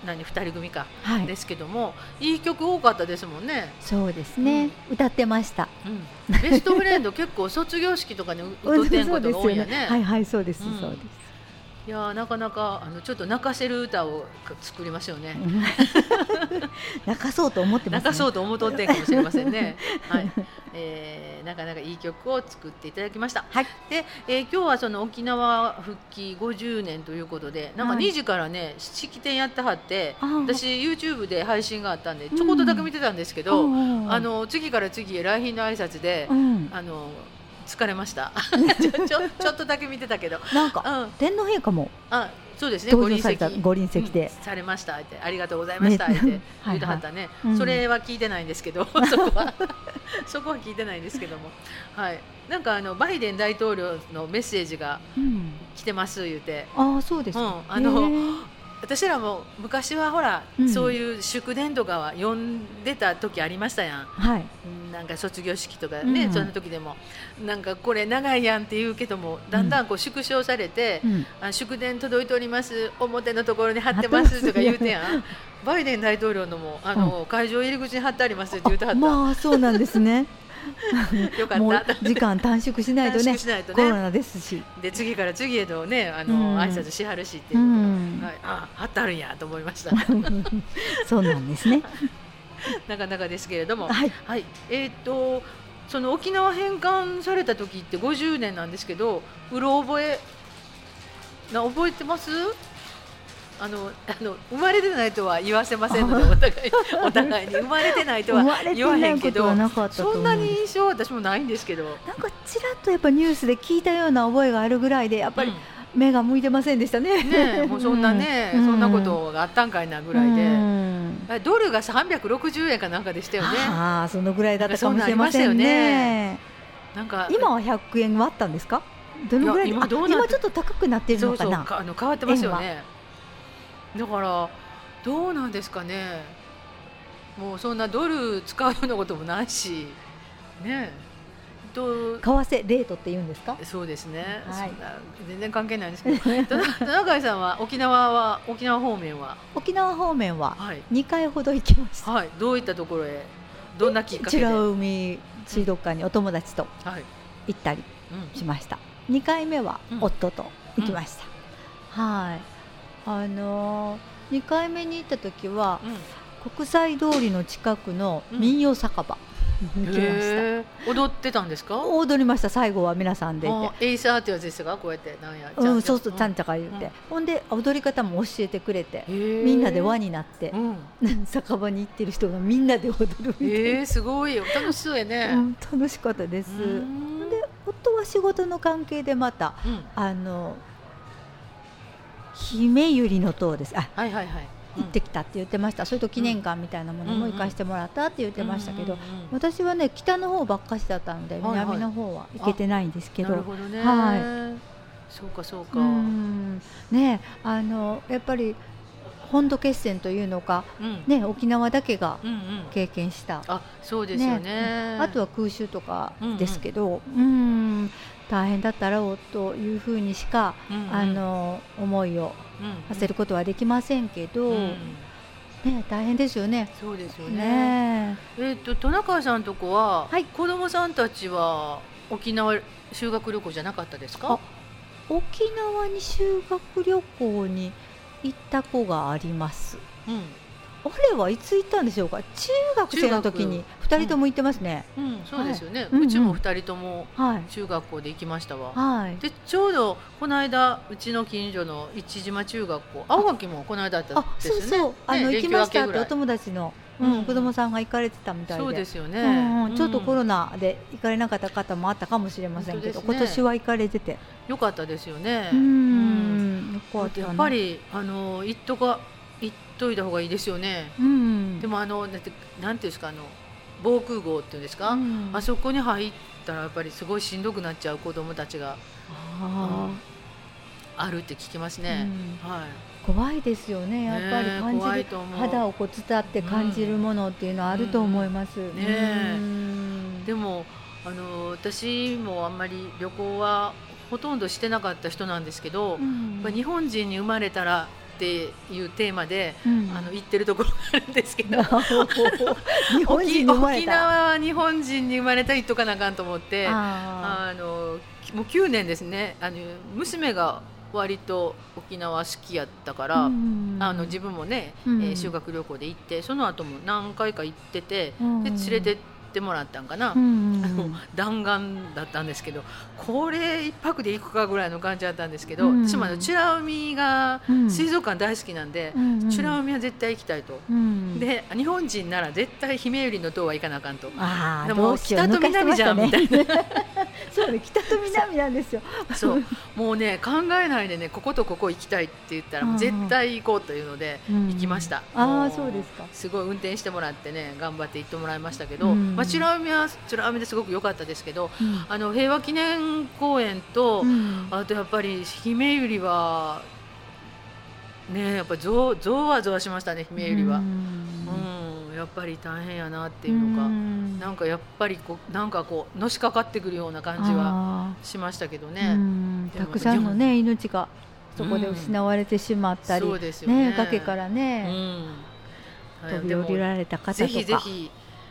[SPEAKER 1] 何二人組か、
[SPEAKER 2] はい
[SPEAKER 1] ですけどもいい曲多かったですもんね。
[SPEAKER 2] そうですね、歌ってました。
[SPEAKER 1] うん、ベストフレンド結構卒業式とかに 歌ってんことが多いよね。
[SPEAKER 2] はいはいそうです、
[SPEAKER 1] うん
[SPEAKER 2] そうです。
[SPEAKER 1] いやーなかなかあのちょっと泣かせる歌を作りましょうね。
[SPEAKER 2] 泣かそうと思ってます、ね。
[SPEAKER 1] 泣かそうと思うとってんかもしれませんね。はい、えー、なかなかいい曲を作っていただきました。
[SPEAKER 2] はい。
[SPEAKER 1] で、えー、今日はその沖縄復帰50年ということで、なんか
[SPEAKER 2] はい
[SPEAKER 1] 2時からね、式典やってはって、私 YouTube で配信があったんで、ちょこっとだけ見てたんですけど、
[SPEAKER 2] うん
[SPEAKER 1] あ、の次から次へ来賓の挨拶で、
[SPEAKER 2] うん、
[SPEAKER 1] あの疲れました。ちょちょちょっとだけ見てたけど、
[SPEAKER 2] なんか
[SPEAKER 1] うん、
[SPEAKER 2] 天皇陛下も
[SPEAKER 1] あ、そうですね。ご臨席。
[SPEAKER 2] ご臨席で、
[SPEAKER 1] うん。されましたって。ありがとうございましたっ
[SPEAKER 2] ね
[SPEAKER 1] て。
[SPEAKER 2] はい
[SPEAKER 1] 言うてはったね、
[SPEAKER 2] うん。
[SPEAKER 1] それは聞いてないんですけど そこは。そこは聞いてないんですけども。はい。なんかあのバイデン大統領のメッセージが
[SPEAKER 2] うん、
[SPEAKER 1] 来てます言うて。
[SPEAKER 2] ああそうです
[SPEAKER 1] あの私らも昔はほら、
[SPEAKER 2] うん。
[SPEAKER 1] そういう祝電とかは読んでた時ありましたやん。
[SPEAKER 2] はい。
[SPEAKER 1] うんなんか卒業式とかね、
[SPEAKER 2] うん
[SPEAKER 1] その時でも。なんかこれ長いやんって言うけどもだんだんこう縮小されて、
[SPEAKER 2] うん、
[SPEAKER 1] あ祝電届いております表のところに貼ってますとか言うてやん。バイデン大統領のもあの、会場入り口に貼ってありますって言うてはった、
[SPEAKER 2] まあそうなんですね。
[SPEAKER 1] よか
[SPEAKER 2] もう
[SPEAKER 1] った
[SPEAKER 2] 時間短縮しないとね
[SPEAKER 1] ね。
[SPEAKER 2] コロナですし。
[SPEAKER 1] で次から次へとねあの、
[SPEAKER 2] うん。
[SPEAKER 1] 挨拶しはるしって
[SPEAKER 2] う
[SPEAKER 1] いう、
[SPEAKER 2] ん、
[SPEAKER 1] はい、あ貼ってあるんやと思いました。
[SPEAKER 2] そうなんですね。
[SPEAKER 1] なかなかですけれども。
[SPEAKER 2] はい。
[SPEAKER 1] はい。えーっとその沖縄返還された時って50年なんですけどうろ覚えな覚えてます？あのあの生まれてないとは言わせませんのでお互い お互いに。生まれてないとは言わへんけどそんなに印象は私もないんですけど。
[SPEAKER 2] なんかちらっとやっぱニュースで聞いたような覚えがあるぐらいでやっぱり
[SPEAKER 1] うん。
[SPEAKER 2] 目が向いてませんでしたね。
[SPEAKER 1] ねえもうそんなね、
[SPEAKER 2] うん。
[SPEAKER 1] そんなことがあったんかいなぐらいで、
[SPEAKER 2] うん。
[SPEAKER 1] あドルが360円かなんかでしたよね。
[SPEAKER 2] ああそのぐらいだったかもしれませんね。
[SPEAKER 1] なんか
[SPEAKER 2] 今は100円割ったんですか？どのぐらい
[SPEAKER 1] 今
[SPEAKER 2] ちょっと高くなってる
[SPEAKER 1] そうそう
[SPEAKER 2] のかな。
[SPEAKER 1] かあの変わってますよねだからどうなんですかね。もうそんなドル使うようなこともないしね。と
[SPEAKER 2] 為替レートって言うんですか？
[SPEAKER 1] そうですね、
[SPEAKER 2] はい。
[SPEAKER 1] 全然関係ないんですけど。田田中井さんは沖縄は沖縄方面は？
[SPEAKER 2] 沖縄方面は
[SPEAKER 1] はい、
[SPEAKER 2] 2回ほど行きました。
[SPEAKER 1] はい、どういったところへ？どんなきっかけで、
[SPEAKER 2] 美ら
[SPEAKER 1] はい
[SPEAKER 2] 海水族館にお友達と行ったり
[SPEAKER 1] うん。
[SPEAKER 2] しました。2回目は
[SPEAKER 1] うん。
[SPEAKER 2] 夫と行きました。はい。あのー、2回目に行った時は
[SPEAKER 1] うん。
[SPEAKER 2] 国際通りの近くの民謡酒場、行きました。
[SPEAKER 1] 踊ってたんですか？
[SPEAKER 2] 踊りました最後は皆さんでいて。
[SPEAKER 1] あエイサーってやつですか？こうやってなんや
[SPEAKER 2] うん、そうそう、ちゃんちゃか言って、
[SPEAKER 1] うん。
[SPEAKER 2] ほんで踊り方も教えてくれて、み
[SPEAKER 1] み
[SPEAKER 2] んなで輪になって。
[SPEAKER 1] う、ん。
[SPEAKER 2] 酒場に行ってる人がみんなで踊るみたいな、
[SPEAKER 1] えー、すごいよ。楽しそうやね。
[SPEAKER 2] うん、楽しかったです。
[SPEAKER 1] うん。
[SPEAKER 2] で夫は仕事の関係でまた
[SPEAKER 1] うん。
[SPEAKER 2] あの姫百合の塔です。あ
[SPEAKER 1] はいはいはい。
[SPEAKER 2] 行ってきたって言ってました、それと記念館みたいなものも行かしてもらったって言ってましたけど、
[SPEAKER 1] うんうんうん
[SPEAKER 2] 私はね北の方ばっかしだったので南の方は行けてないんですけど、は
[SPEAKER 1] そうかそうか。
[SPEAKER 2] うん。ねあのやっぱり本土決戦というのか、
[SPEAKER 1] うん。
[SPEAKER 2] ね、沖縄だけが
[SPEAKER 1] うんうん。
[SPEAKER 2] 経験した、
[SPEAKER 1] あそうですよね。
[SPEAKER 2] あとは空襲とかですけど、うん大変だったろうというふうにしか、
[SPEAKER 1] うんうん。
[SPEAKER 2] あの思いを
[SPEAKER 1] うん
[SPEAKER 2] させることはできませんけど、
[SPEAKER 1] うん
[SPEAKER 2] ね、大変ですよね。
[SPEAKER 1] そうですよね。
[SPEAKER 2] ね
[SPEAKER 1] え。っとトナカイさんとこは
[SPEAKER 2] はい。
[SPEAKER 1] 子供さんたちは沖縄修学旅行じゃなかったですか？
[SPEAKER 2] あ沖縄に修学旅行に行った子があります。
[SPEAKER 1] うん
[SPEAKER 2] あれはいつ行ったんでしょうか？中学生の時に2人とも行ってますね、
[SPEAKER 1] うん。そうですよね。
[SPEAKER 2] うんうん。
[SPEAKER 1] うちも二人とも
[SPEAKER 2] はい。
[SPEAKER 1] 中学校で行きましたわ。
[SPEAKER 2] はい。
[SPEAKER 1] でちょうどこの間うちの近所の市島中学校青垣もこの間だった
[SPEAKER 2] あ
[SPEAKER 1] んですよね。
[SPEAKER 2] そうそう、あの
[SPEAKER 1] ね
[SPEAKER 2] 行きました。ってお友達の、う
[SPEAKER 1] うんん
[SPEAKER 2] 子供さんが行かれてたみたいで。
[SPEAKER 1] そうですよね、
[SPEAKER 2] うんうん。ちょっとコロ
[SPEAKER 1] ナ
[SPEAKER 2] ナで行かれなかった方もあったかもしれませんけど、
[SPEAKER 1] ね。
[SPEAKER 2] 今年は行かれてて、
[SPEAKER 1] 良かったですよね。
[SPEAKER 2] う
[SPEAKER 1] うん。
[SPEAKER 2] ん、よかったな。
[SPEAKER 1] やっぱ、りあの行っとか行っといた方がいいですよね。
[SPEAKER 2] うん、
[SPEAKER 1] でもあのだってなんていうんですかあの防空壕っていうんですか、
[SPEAKER 2] うん。
[SPEAKER 1] あそこに入ったらやっぱりすごいしんどくなっちゃう子供たちが
[SPEAKER 2] あ
[SPEAKER 1] あるって聞きます
[SPEAKER 2] ー
[SPEAKER 1] ね、
[SPEAKER 2] うん。
[SPEAKER 1] はい。
[SPEAKER 2] 怖いですよね、やっぱり感じる
[SPEAKER 1] 怖いと思う。
[SPEAKER 2] 肌をこう伝って感じるものっていうのはあると思います。
[SPEAKER 1] ねでもあの私もあんまり旅行はほとんどしてなかった人なんですけど、
[SPEAKER 2] うん。
[SPEAKER 1] 日本人に生まれたらっていうテーマで、
[SPEAKER 2] うん。
[SPEAKER 1] あの行ってるところがあるんですけど
[SPEAKER 2] 日
[SPEAKER 1] 沖
[SPEAKER 2] た。
[SPEAKER 1] 縄は日本人に生まれたら行っとかなあかんと思って
[SPEAKER 2] あ
[SPEAKER 1] あのもう9年ですね。あの娘が割と沖縄好きやったか
[SPEAKER 2] ー
[SPEAKER 1] ら、
[SPEAKER 2] うん
[SPEAKER 1] あの自分もね、
[SPEAKER 2] うん。
[SPEAKER 1] えー修学旅行で行ってその後も何回か行ってて、
[SPEAKER 2] うん。
[SPEAKER 1] で連れてってもらったんかな、
[SPEAKER 2] うん
[SPEAKER 1] あの弾丸だったんですけどこれ一泊で行くかぐらいの感じだったんですけど、
[SPEAKER 2] うん
[SPEAKER 1] 私もあの美ら海が
[SPEAKER 2] うん。
[SPEAKER 1] 水族館大好きなんで、
[SPEAKER 2] うん
[SPEAKER 1] 美ら海は絶対行きたいと。
[SPEAKER 2] うん。
[SPEAKER 1] で日本人なら絶対姫百合の塔は行かなあかんと。でも北と南じゃんみ
[SPEAKER 2] したねそうね北と南なんですよ。
[SPEAKER 1] そう。もうね考えないでねこことここ行きたいって言ったら絶対行こうというので
[SPEAKER 2] うん。
[SPEAKER 1] 行きました、
[SPEAKER 2] あ
[SPEAKER 1] も
[SPEAKER 2] あそうですか。
[SPEAKER 1] すごい運転してもらってね頑張って行ってもらいましたけど、
[SPEAKER 2] うん。
[SPEAKER 1] まあ、美ら海は美ら海ですごく良かったですけど
[SPEAKER 2] うん。
[SPEAKER 1] あの平和記念公園と、
[SPEAKER 2] うん。
[SPEAKER 1] あとやっぱり姫百合はねやっぱゾウゾワゾワしましたね姫百合は、
[SPEAKER 2] う
[SPEAKER 1] うんんやっぱり大変やなっていうのが、
[SPEAKER 2] ん。
[SPEAKER 1] なんかやっぱりこうなんかこうのしかかってくるような感じは
[SPEAKER 2] あ
[SPEAKER 1] しましたけど
[SPEAKER 2] ー
[SPEAKER 1] ね。
[SPEAKER 2] たくさんのね命がそこで失われてしまったり、
[SPEAKER 1] そうですよね。
[SPEAKER 2] ね崖から
[SPEAKER 1] う
[SPEAKER 2] ね、飛び降りられた方とか。
[SPEAKER 1] ぜひぜひ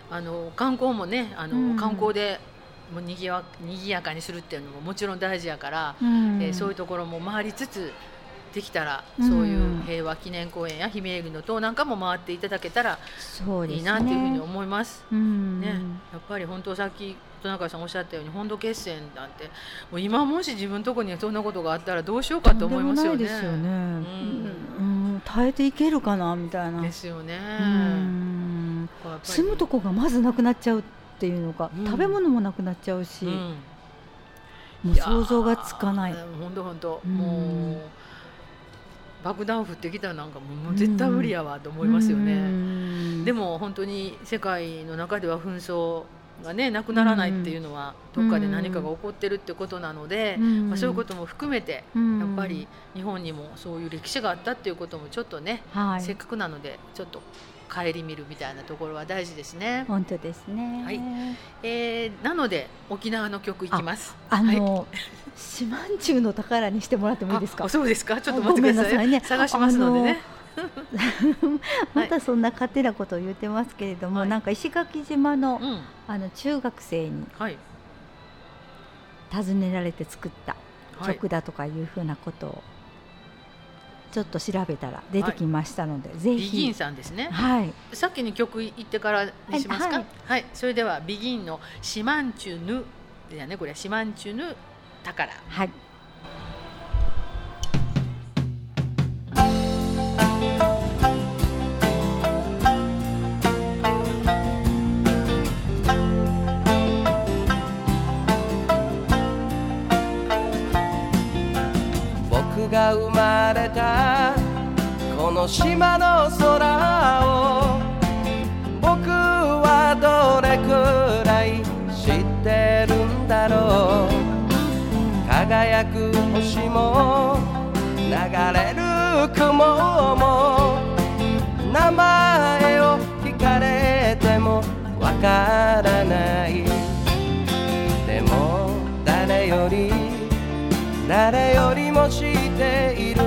[SPEAKER 1] あの観光もねあの、
[SPEAKER 2] うん。
[SPEAKER 1] 観光でもうにぎわにぎやかにするっていうのももちろん大事やから、
[SPEAKER 2] うん。
[SPEAKER 1] えーそういうところも回りつつできたら、
[SPEAKER 2] うん。
[SPEAKER 1] そういう平和記念公園や姫百合の塔なんかも回っていただけたらいいなっていうふうに思います。
[SPEAKER 2] うん。
[SPEAKER 1] ね、やっぱり本当さっき戸中さんおっしゃったように本土決戦なんてもう今もし自分のところにそんなことがあったらどうしようかと思いますよね。
[SPEAKER 2] よね、
[SPEAKER 1] ん。
[SPEAKER 2] うん。耐えていけるかなみたいな。
[SPEAKER 1] ですよね。
[SPEAKER 2] 住むとこがまずなくなっちゃうっていうのが、
[SPEAKER 1] うん。
[SPEAKER 2] 食べ物もなくなっちゃうし、
[SPEAKER 1] うん。
[SPEAKER 2] もう想像がつかない。
[SPEAKER 1] 本当本当。
[SPEAKER 2] うん。
[SPEAKER 1] もう爆弾降ってきたらなんかもう絶対無理やわと思いますよ
[SPEAKER 2] う
[SPEAKER 1] ね。
[SPEAKER 2] ん。
[SPEAKER 1] でも本当に世界の中では紛争がねなくならないっていうのはどっかで何かが起こってるってことなので、
[SPEAKER 2] うん。
[SPEAKER 1] まあ、そういうことも含めて
[SPEAKER 2] うん。
[SPEAKER 1] やっぱり日本にもそういう歴史があったっていうこともちょっとね、
[SPEAKER 2] はい、
[SPEAKER 1] せっかくなのでちょっと顧みるみたいなところは大事ですね。
[SPEAKER 2] 本当ですね。
[SPEAKER 1] はいえーなので沖縄の曲いきます。
[SPEAKER 2] あの、四万十の宝にしてもらってもいいですか？
[SPEAKER 1] あ。そうですか？ちょっと待ってくだ
[SPEAKER 2] さい。ね
[SPEAKER 1] 探しますのでね。
[SPEAKER 2] またそんな勝手なことを言ってますけれども、
[SPEAKER 1] はい
[SPEAKER 2] なんか石垣島の
[SPEAKER 1] うん。
[SPEAKER 2] あの中学生に
[SPEAKER 1] はい。
[SPEAKER 2] 尋ねられて作った
[SPEAKER 1] はい。
[SPEAKER 2] 曲だとかいうふうなことをちょっと調べたら出てきましたので、ぜひ。
[SPEAKER 1] ビギンさんですね。
[SPEAKER 2] はい。
[SPEAKER 1] 先に曲言ってからにしますか？は
[SPEAKER 2] はい。い、
[SPEAKER 1] それではビギンのシマンチュヌだね。これシマンチュヌ宝。
[SPEAKER 2] はい
[SPEAKER 4] 僕が生まれた。この島の空を僕はどれくらい知ってるんだろう。輝く星も流れる雲も。名前を聞かれてもわからない。でも誰より誰よりも知ている。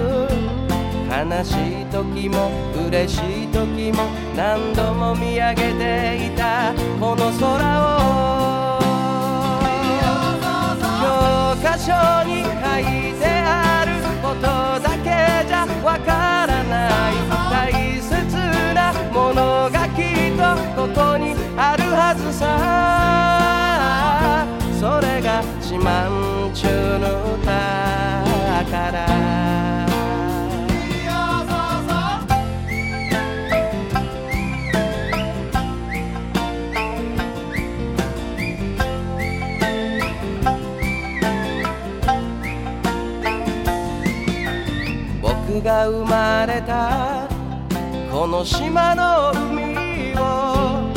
[SPEAKER 4] 悲しい時も嬉しい時も何度も見上げていた。この空を教科書に書いてある。ことだけじゃわからない。大切なものがきっとここにあるはずさ。が生まれた。この島の海を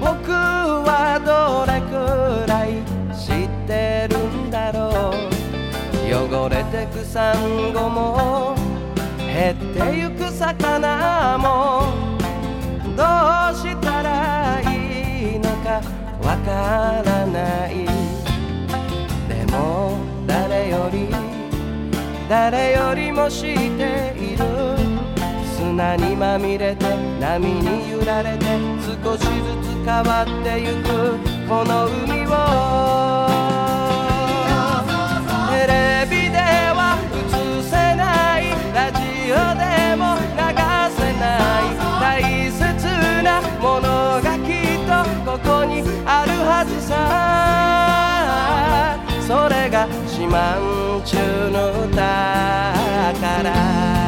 [SPEAKER 4] 僕はどれくらい知ってるんだろう。汚れてくサンゴも減ってゆく魚もどうしたらいいのかわからない。でも誰より誰よりも知っている。砂にまみれて波に揺られて少しずつ変わってゆくこの海を。が四万十の宝。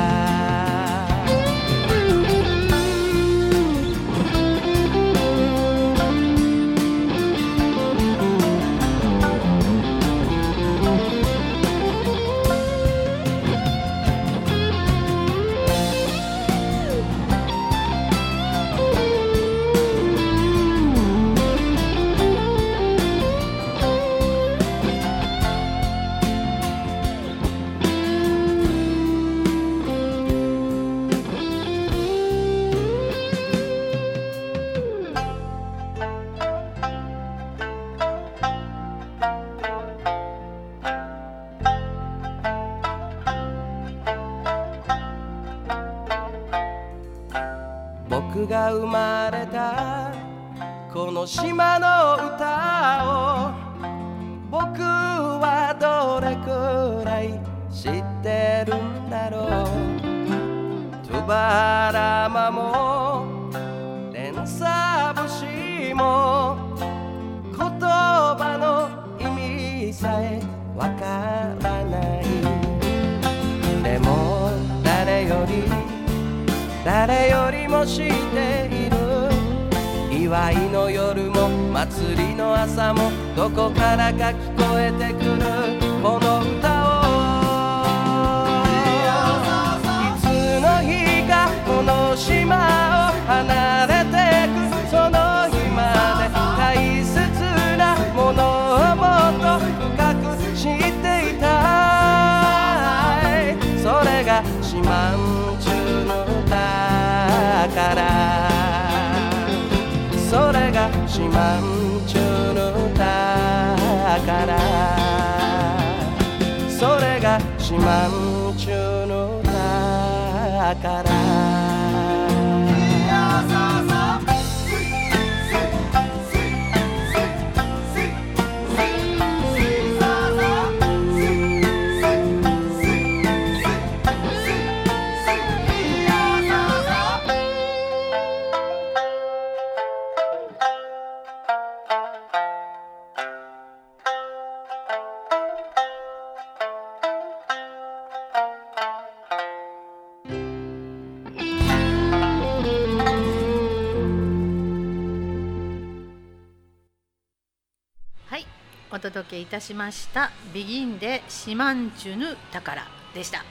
[SPEAKER 1] けいたしましたビギンでシマンチュヌ宝でした。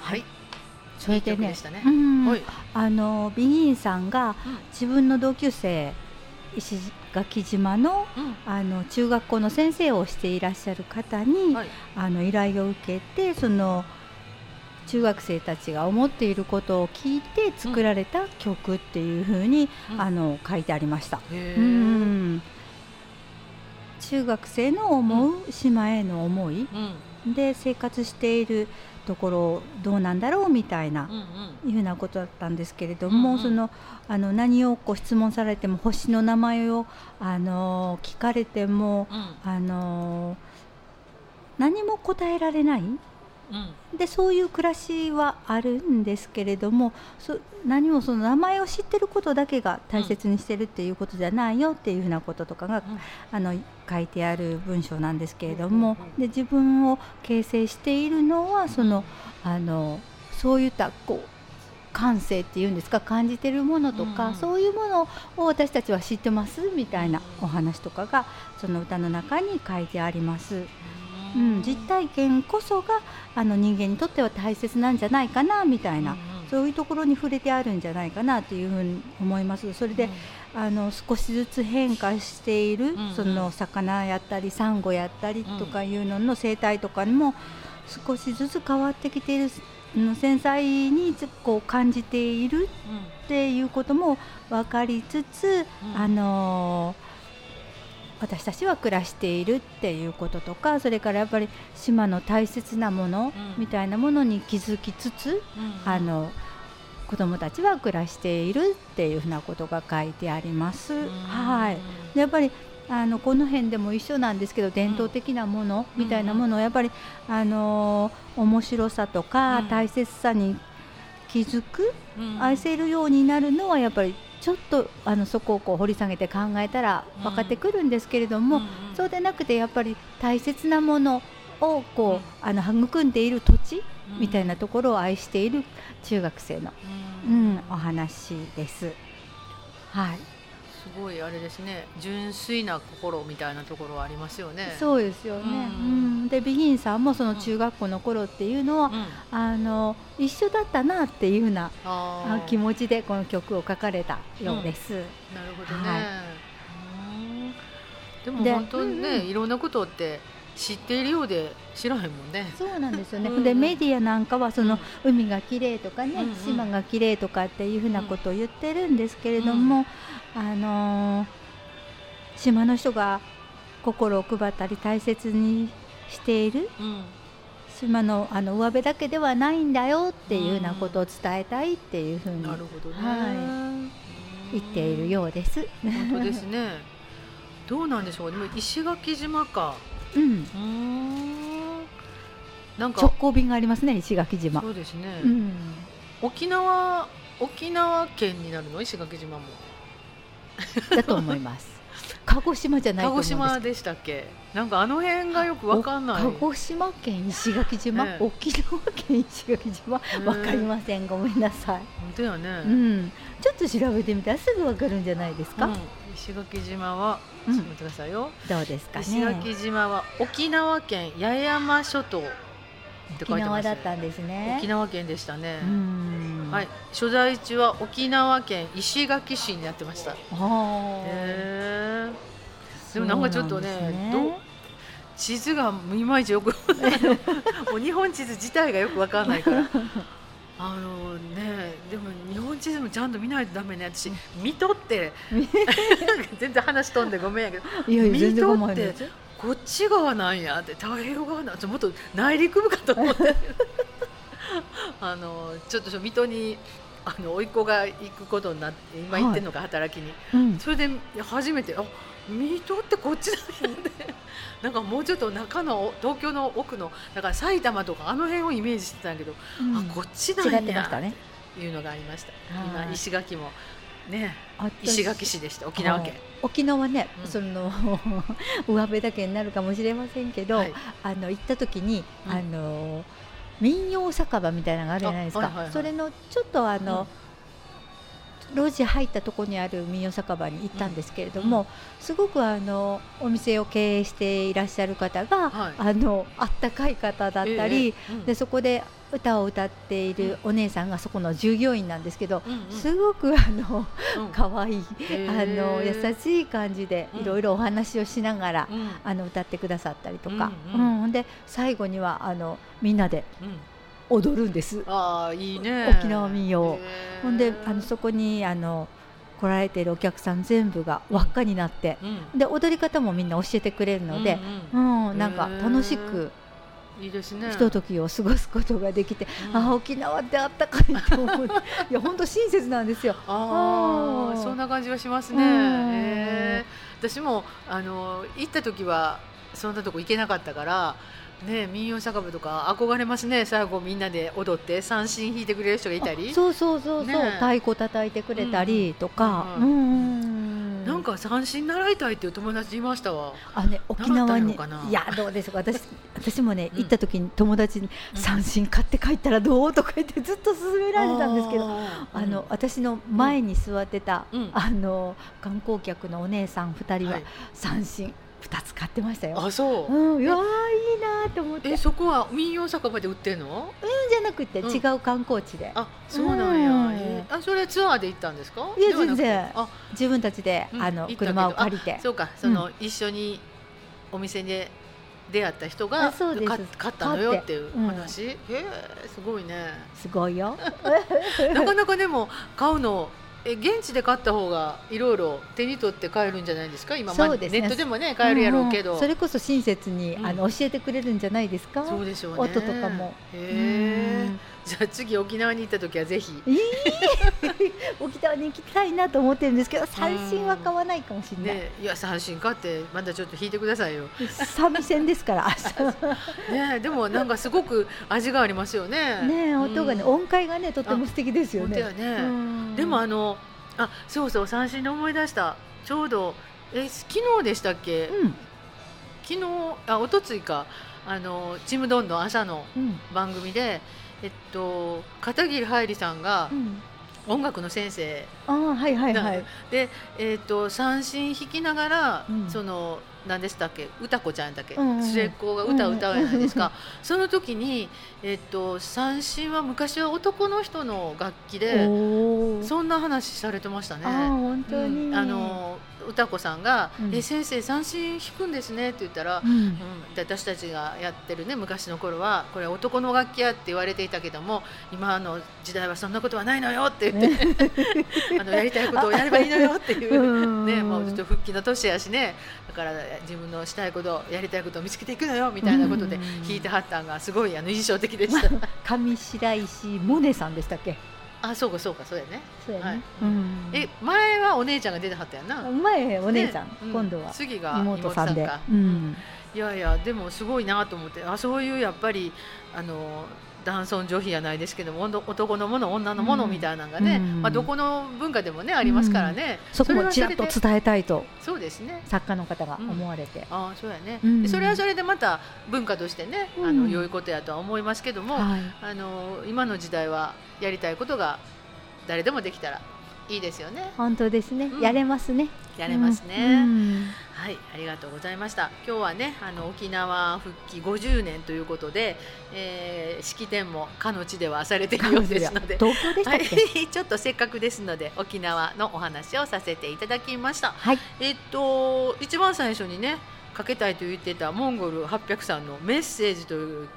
[SPEAKER 1] はい。
[SPEAKER 2] それでね
[SPEAKER 1] いい曲でしたね。
[SPEAKER 2] うん。
[SPEAKER 1] はい。
[SPEAKER 2] あのビギンさんが
[SPEAKER 1] うん。
[SPEAKER 2] 自分の同級生石垣島の
[SPEAKER 1] うん。
[SPEAKER 2] あの中学校の先生をしていらっしゃる方に、
[SPEAKER 1] はい。
[SPEAKER 2] あの依頼を受けてその中学生たちが思っていることを聞いて作られた曲っていうふうに、
[SPEAKER 1] うん。
[SPEAKER 2] あの書いてありました。うん中学生の思う島への思い。
[SPEAKER 1] うん。
[SPEAKER 2] で生活しているところどうなんだろうみたいな
[SPEAKER 1] うん
[SPEAKER 2] いうふうなことだったんですけれども、
[SPEAKER 1] うんうん。
[SPEAKER 2] そのあの何をこう質問されても星の名前をあの聞かれても
[SPEAKER 1] うん。
[SPEAKER 2] あの何も答えられない
[SPEAKER 1] うん。
[SPEAKER 2] でそういう暮らしはあるんですけれどもそ何もその名前を知ってることだけが大切にしてるっていうことじゃないよっていうふうなこととかが、あの書いてある文章なんですけれども、
[SPEAKER 1] うん
[SPEAKER 2] で自分を形成しているのはそのあのそういったこう感性っていうんですか感じてるものとか、
[SPEAKER 1] うん。
[SPEAKER 2] そういうものを私たちは知ってますみたいなお話とかがその歌の中に書いてあります。うん、実体験こそがあの人間にとっては大切なんじゃないかなみたいな、そういうところに触れてあるんじゃないかなというふうに思います。それで、あの少しずつ変化している、
[SPEAKER 1] うんうん。
[SPEAKER 2] その魚やったりサンゴやったりとかいうのの生態とかにも少しずつ変わってきているの繊細にこう感じているっていうことも分かりつつ、
[SPEAKER 1] うん。
[SPEAKER 2] あのー私たちは暮らしているっていうこととかそれからやっぱり島の大切なもの
[SPEAKER 1] うん。
[SPEAKER 2] みたいなものに気づきつつ、あの子どもたちは暮らしているっていうふうなことが書いてあります。はい、でやっぱりあのこの辺でも一緒なんですけど伝統的なものみたいなものをやっぱり、あのー面白さとか
[SPEAKER 1] うん。
[SPEAKER 2] 大切さに気づく、愛せるようになるのはやっぱりちょっとあのそこをこう掘り下げて考えたら分かってくるんですけれども、そうでなくてやっぱり大切なものをこう、あの育んでいる土地みたいなところを愛している中学生の、うん、お話です。はい、
[SPEAKER 1] すごいあれですね純粋な心みたいなところはありますよね。
[SPEAKER 2] そうですよね。
[SPEAKER 1] う
[SPEAKER 2] うんん、でビギンさんもその中学校の頃っていうのは、
[SPEAKER 1] うん
[SPEAKER 2] あの一緒だったなっていうふうな気持ちでこの曲を書かれたようです。
[SPEAKER 1] なるほどね。
[SPEAKER 2] はい
[SPEAKER 1] うんでも
[SPEAKER 2] で
[SPEAKER 1] 本当にね、
[SPEAKER 2] うんうん
[SPEAKER 1] いろんなことって知っているようで知らへんもんね。
[SPEAKER 2] そうなんですよね。
[SPEAKER 1] うんうん
[SPEAKER 2] でメディアなんかはその海が綺麗とかね、
[SPEAKER 1] うんうん
[SPEAKER 2] 島が綺麗とかっていうふうなことを言ってるんですけれども、あのー島の人が心を配ったり大切にしている
[SPEAKER 1] うん
[SPEAKER 2] 島のあの上辺だけではないんだよっていうようなことを伝えたいっていうふうに
[SPEAKER 1] なるほどね。
[SPEAKER 2] は言っているようです。
[SPEAKER 1] 本当ですね。どうなんでしょう。でも石垣島か。
[SPEAKER 2] うん、
[SPEAKER 1] うーん。なんか
[SPEAKER 2] 直行便がありますね石垣島。
[SPEAKER 1] そうですね。
[SPEAKER 2] うん、
[SPEAKER 1] 沖縄沖縄県になるの？石垣島も。
[SPEAKER 2] だと思います。鹿児島じゃないと
[SPEAKER 1] 鹿児島でしたっけ？なんかあの辺がよくわかんない。
[SPEAKER 2] 鹿児島県石垣島、
[SPEAKER 1] ね
[SPEAKER 2] 沖縄県石垣島？
[SPEAKER 1] ね
[SPEAKER 2] わかりません。ごめんなさい、
[SPEAKER 1] 本当やね。
[SPEAKER 2] うん、ちょっと調べてみたらすぐわかるんじゃないですか、
[SPEAKER 1] うん。石垣島は、
[SPEAKER 2] うん。
[SPEAKER 1] ちょっと待ってくださいよ。
[SPEAKER 2] どうですか
[SPEAKER 1] 石
[SPEAKER 2] ね
[SPEAKER 1] 垣島は沖縄県八重山諸島
[SPEAKER 2] 沖。縄だったんですね
[SPEAKER 1] 沖縄県でしたね。
[SPEAKER 2] うん
[SPEAKER 1] はい、所在地は沖縄県石垣市になってました。え。でもなんかちょっとね
[SPEAKER 2] そうなんです
[SPEAKER 1] どう？地図がいまいちよく もう日本地図自体がよくわかんないから。あのねでも日本地図もちゃんと見ないとダメね私見とって 全然話飛んでごめんやけど
[SPEAKER 2] いやいや全然ごめん
[SPEAKER 1] 水戸ってこっち側なんやって太平洋側なんてもっと内陸部かと思って。あのちょっと水戸にあの甥っ子が行くことになって今行ってんのか、働きに。
[SPEAKER 2] うん。
[SPEAKER 1] それで初めてあ水戸ってこっちなんやって。なんかもうちょっと中の東京の奥のだから埼玉とかあの辺をイメージしてたんやけど、
[SPEAKER 2] うん。
[SPEAKER 1] あこっちなんや
[SPEAKER 2] 違って
[SPEAKER 1] いうのがありました。
[SPEAKER 2] はい。
[SPEAKER 1] 今石垣もね。
[SPEAKER 2] 私
[SPEAKER 1] 石垣市でした。沖縄県。
[SPEAKER 2] はい。沖縄ね、
[SPEAKER 1] うん。
[SPEAKER 2] その 上辺だけになるかもしれませんけど、
[SPEAKER 1] はい。
[SPEAKER 2] あの行った時に、
[SPEAKER 1] うん。
[SPEAKER 2] あの民謡酒場みたいなのがあるじゃないですか、
[SPEAKER 1] あはいはいはい。
[SPEAKER 2] それのちょっとあの、路地入ったところにある民謡酒場に行ったんですけれども、すごくあのお店を経営していらっしゃる方が、
[SPEAKER 1] はい。
[SPEAKER 2] あのあったかい方だったり、
[SPEAKER 1] ええうん。
[SPEAKER 2] でそこで歌を歌っているお姉さんがそこの従業員なんですけど、
[SPEAKER 1] うんうん。
[SPEAKER 2] すごくあの
[SPEAKER 1] うん。
[SPEAKER 2] 可愛い
[SPEAKER 1] へ
[SPEAKER 2] あ
[SPEAKER 1] え
[SPEAKER 2] の優しい感じで
[SPEAKER 1] うん。
[SPEAKER 2] いろいろお話をしながら、
[SPEAKER 1] うん。
[SPEAKER 2] あの歌ってくださったりとか、
[SPEAKER 1] うんうん。
[SPEAKER 2] うん。で最後にはあのみんなで
[SPEAKER 1] うん
[SPEAKER 2] 踊るんです。
[SPEAKER 1] ああいいね。
[SPEAKER 2] 沖縄民謡。ほんであのそこにあの来られているお客さん全部が輪っかになって、
[SPEAKER 1] うん。
[SPEAKER 2] で踊り方もみんな教えてくれるので、
[SPEAKER 1] う
[SPEAKER 2] うん。
[SPEAKER 1] うん
[SPEAKER 2] なんか楽しく
[SPEAKER 1] うんいいですね。
[SPEAKER 2] ひとときを過ごすことができて、
[SPEAKER 1] うん。
[SPEAKER 2] ああ沖縄ってあったかいと思って いや本当親切なんですよ。
[SPEAKER 1] ああ
[SPEAKER 2] うん。
[SPEAKER 1] そんな感じはしますね。私もあの行った時はそんなとこ行けなかったから。ね、民謡酒場とか憧れますね。最後みんなで踊って三振弾いてくれる人がいたり。
[SPEAKER 2] そうそうそうそう、
[SPEAKER 1] ね。
[SPEAKER 2] 太鼓叩いてくれたりとか、
[SPEAKER 1] う
[SPEAKER 2] うんん。うんうん
[SPEAKER 1] なんか三振習いたいっていう友達いましたわ。
[SPEAKER 2] あね沖縄に。
[SPEAKER 1] い
[SPEAKER 2] やどうですか私 私もね、
[SPEAKER 1] うん
[SPEAKER 2] 行った時に友達に
[SPEAKER 1] うん。
[SPEAKER 2] 三振買って帰ったらどう？とか言ってずっと勧められてたんですけど。
[SPEAKER 1] あー
[SPEAKER 2] あの、私の前に座ってた、
[SPEAKER 1] うん。
[SPEAKER 2] あの観光客のお姉さん2人
[SPEAKER 1] は
[SPEAKER 2] はい。三振2つ買ってましたよ。
[SPEAKER 1] あそう、
[SPEAKER 2] うん、いやーいいなーって思って。うん
[SPEAKER 1] えそこは民謡酒場で売ってんの？
[SPEAKER 2] じゃなくて
[SPEAKER 1] うん。
[SPEAKER 2] 違う観光地で、
[SPEAKER 1] あそうなんや、
[SPEAKER 2] うん。
[SPEAKER 1] えーあそれツアーで行ったんですか？
[SPEAKER 2] いや
[SPEAKER 1] ではなくて。
[SPEAKER 2] 全然。
[SPEAKER 1] あ。
[SPEAKER 2] 自分たちで、
[SPEAKER 1] うん。
[SPEAKER 2] あの
[SPEAKER 1] 行ったけど。
[SPEAKER 2] 車を借りて。
[SPEAKER 1] そうか。その、一緒にお店で出会った人が
[SPEAKER 2] あそうです。
[SPEAKER 1] か買ったのよっていう
[SPEAKER 2] うん。
[SPEAKER 1] 話、へえすごいね。
[SPEAKER 2] すごいよ。
[SPEAKER 1] なかなかでも買うのえ現地で買った方がいろいろ手に取って買えるんじゃないですか？今、まあ
[SPEAKER 2] そうですね。
[SPEAKER 1] ネットでもね買えるやろうけど、
[SPEAKER 2] んん。それこそ親切に、
[SPEAKER 1] うん。
[SPEAKER 2] あの教えてくれるんじゃないですか？
[SPEAKER 1] そうでしょうね。
[SPEAKER 2] 音とかも。
[SPEAKER 1] へえ
[SPEAKER 2] うん
[SPEAKER 1] じゃあ次沖縄に行った時はぜひ。
[SPEAKER 2] いい。沖縄に行きたいなと思ってるんですけど三振は買わないかもしれない、
[SPEAKER 1] ねいや三振買ってまだちょっと弾いてくださいよ。
[SPEAKER 2] 三味線ですから。
[SPEAKER 1] ねでもなんかすごく味がありますよね。
[SPEAKER 2] ねえ音がね、
[SPEAKER 1] うん
[SPEAKER 2] 音階がねとっても素敵ですよね。
[SPEAKER 1] ね、
[SPEAKER 2] うん。
[SPEAKER 1] でもあのあそうそう三振で思い出した。ちょうどえ昨日でしたっけ、
[SPEAKER 2] うん。
[SPEAKER 1] 昨日あ一昨日か。あのちむどんどん朝の
[SPEAKER 2] うん。
[SPEAKER 1] 番組でえっと片桐はいりさんが
[SPEAKER 2] うん。
[SPEAKER 1] 音楽の先生
[SPEAKER 2] ああはいはいはい。
[SPEAKER 1] で、えっと三振弾きながら、
[SPEAKER 2] うん。
[SPEAKER 1] その何でしたっけ？歌子ちゃんだっけ、
[SPEAKER 2] うんうんうん。
[SPEAKER 1] 末っ子が歌を歌うじゃないですか、その時に、えっと三振は昔は男の人の楽器でそんな話されてましたね。
[SPEAKER 2] 本当に、
[SPEAKER 1] うん。あの歌子さんが「
[SPEAKER 2] うん。
[SPEAKER 1] え先生三振弾くんですね」って言ったら、
[SPEAKER 2] うん。
[SPEAKER 1] うん、で私たちがやってるね昔の頃はこれ男の楽器やって言われていたけども今の時代はそんなことはないのよって言って、あのやりたいことをやればいいのよっていう
[SPEAKER 2] うん
[SPEAKER 1] ねもうちょっと復帰の年やしね。だから自分のしたいことやりたいことを見つけていくのよみたいなことで
[SPEAKER 2] うん。
[SPEAKER 1] 弾いてはったんがすごいあの印象的でした。
[SPEAKER 2] 上白石萌音さんでしたっけ？
[SPEAKER 1] あそうかそうかそうやね。
[SPEAKER 2] そうやね、
[SPEAKER 1] はい。
[SPEAKER 2] うん。
[SPEAKER 1] え前はお姉ちゃんが出てはったやんな。
[SPEAKER 2] 前お姉ちゃん、
[SPEAKER 1] ねうん。
[SPEAKER 2] 今度は
[SPEAKER 1] 次が
[SPEAKER 2] 妹さんで。
[SPEAKER 1] か。
[SPEAKER 2] うん。
[SPEAKER 1] いやいやでもすごいなと思ってあそういうやっぱりあの男尊女卑やないですけども女男のもの女のものみたいなのがね、
[SPEAKER 2] うん。
[SPEAKER 1] まあ、どこの文化でもねありますからね、
[SPEAKER 2] そこもちらっと伝えたいと。
[SPEAKER 1] そうですね。
[SPEAKER 2] 作家の方が思われて、
[SPEAKER 1] ああそうやね、それはそれでまた文化としてね、あ
[SPEAKER 2] うん。
[SPEAKER 1] の良いことやとは思いますけども、
[SPEAKER 2] はい。
[SPEAKER 1] あの今の時代はやりたいことが誰でもできたらいいですよね。
[SPEAKER 2] 本当ですね、
[SPEAKER 1] うん。
[SPEAKER 2] やれますね。
[SPEAKER 1] やれますね、
[SPEAKER 2] うん。
[SPEAKER 1] はい、ありがとうございました。今日はね、あの沖縄復帰50年ということで、えー式典もかの地ではされているようですので、
[SPEAKER 2] 東京でした
[SPEAKER 1] は
[SPEAKER 2] っけ、
[SPEAKER 1] い、ちょっとせっかくですので沖縄のお話をさせていただきました。
[SPEAKER 2] はい、
[SPEAKER 1] えっと一番最初にねかけたいと言ってたモンゴル800さんのメッセージという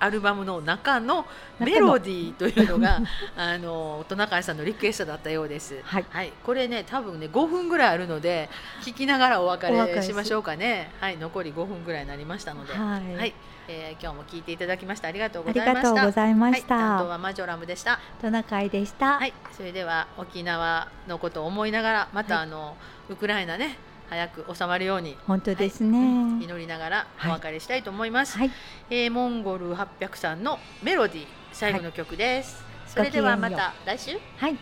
[SPEAKER 1] アルバムの中のメロディーというのが あのトナカイさんのリクエストだったようです。
[SPEAKER 2] はい。
[SPEAKER 1] これね多分ね5分ぐらいあるので聞きながらお別
[SPEAKER 2] れ
[SPEAKER 1] れしましょうかね。はい。残り5分ぐらいになりましたので、
[SPEAKER 2] はい。
[SPEAKER 1] えー今日も聞いていただきましてありがとう
[SPEAKER 2] あり
[SPEAKER 1] ございました。
[SPEAKER 2] がとうございました、
[SPEAKER 1] はい、担当はマジョラムでした。
[SPEAKER 2] トナカイでした、
[SPEAKER 1] はい、それでは沖縄のことを思いながらまた
[SPEAKER 2] はい。
[SPEAKER 1] あの、ウクライナね早く収まるように
[SPEAKER 2] 本当ですね、
[SPEAKER 1] はいうん祈りながらお別れしたいと思います、
[SPEAKER 2] はい。
[SPEAKER 1] えーモンゴル800さんのメロディー最後の曲です、それではまた来週。
[SPEAKER 2] はい。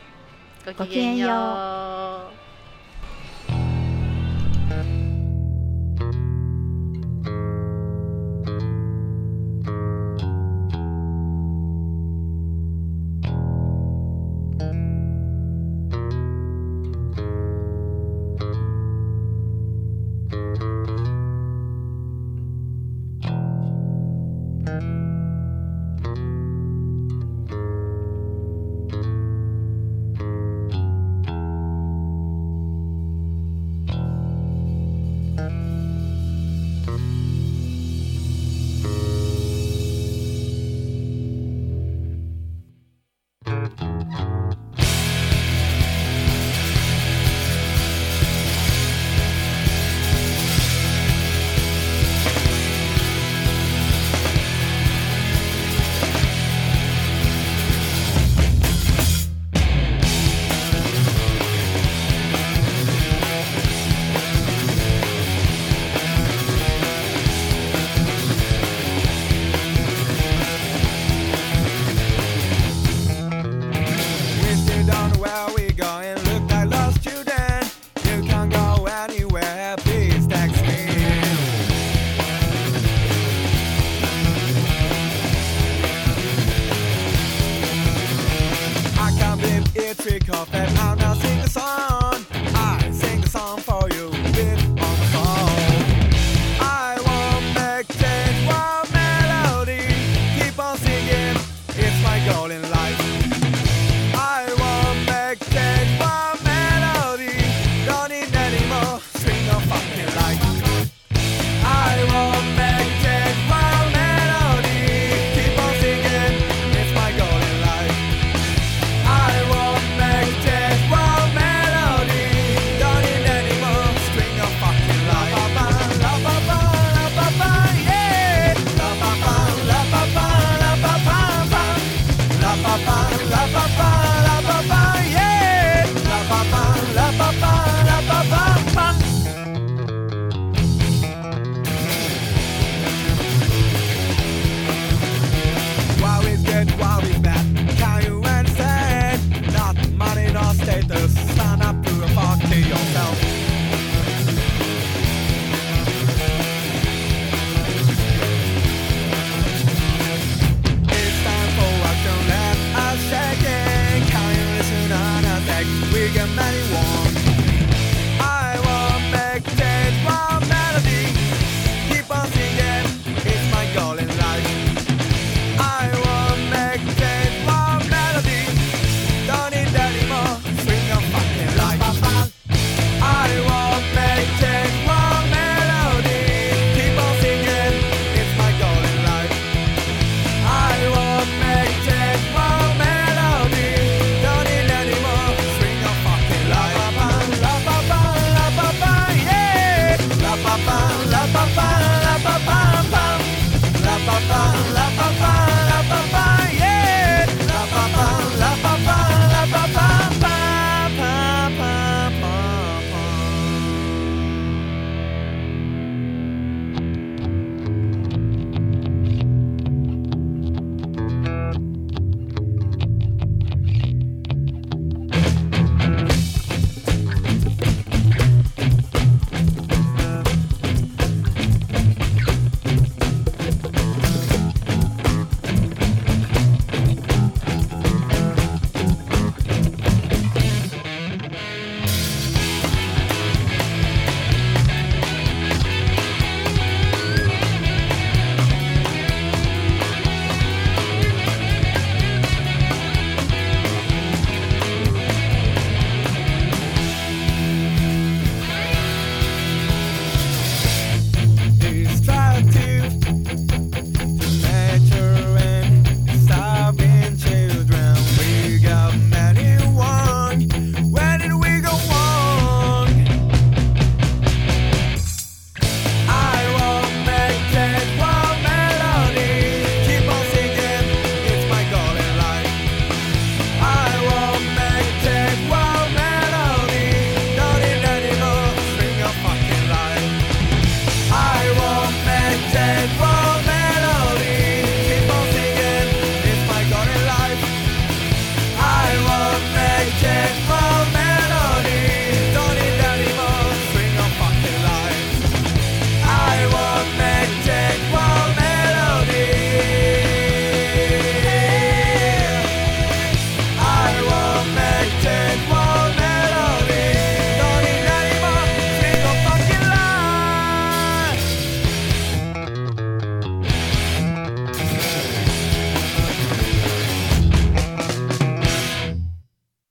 [SPEAKER 1] ごきげんよう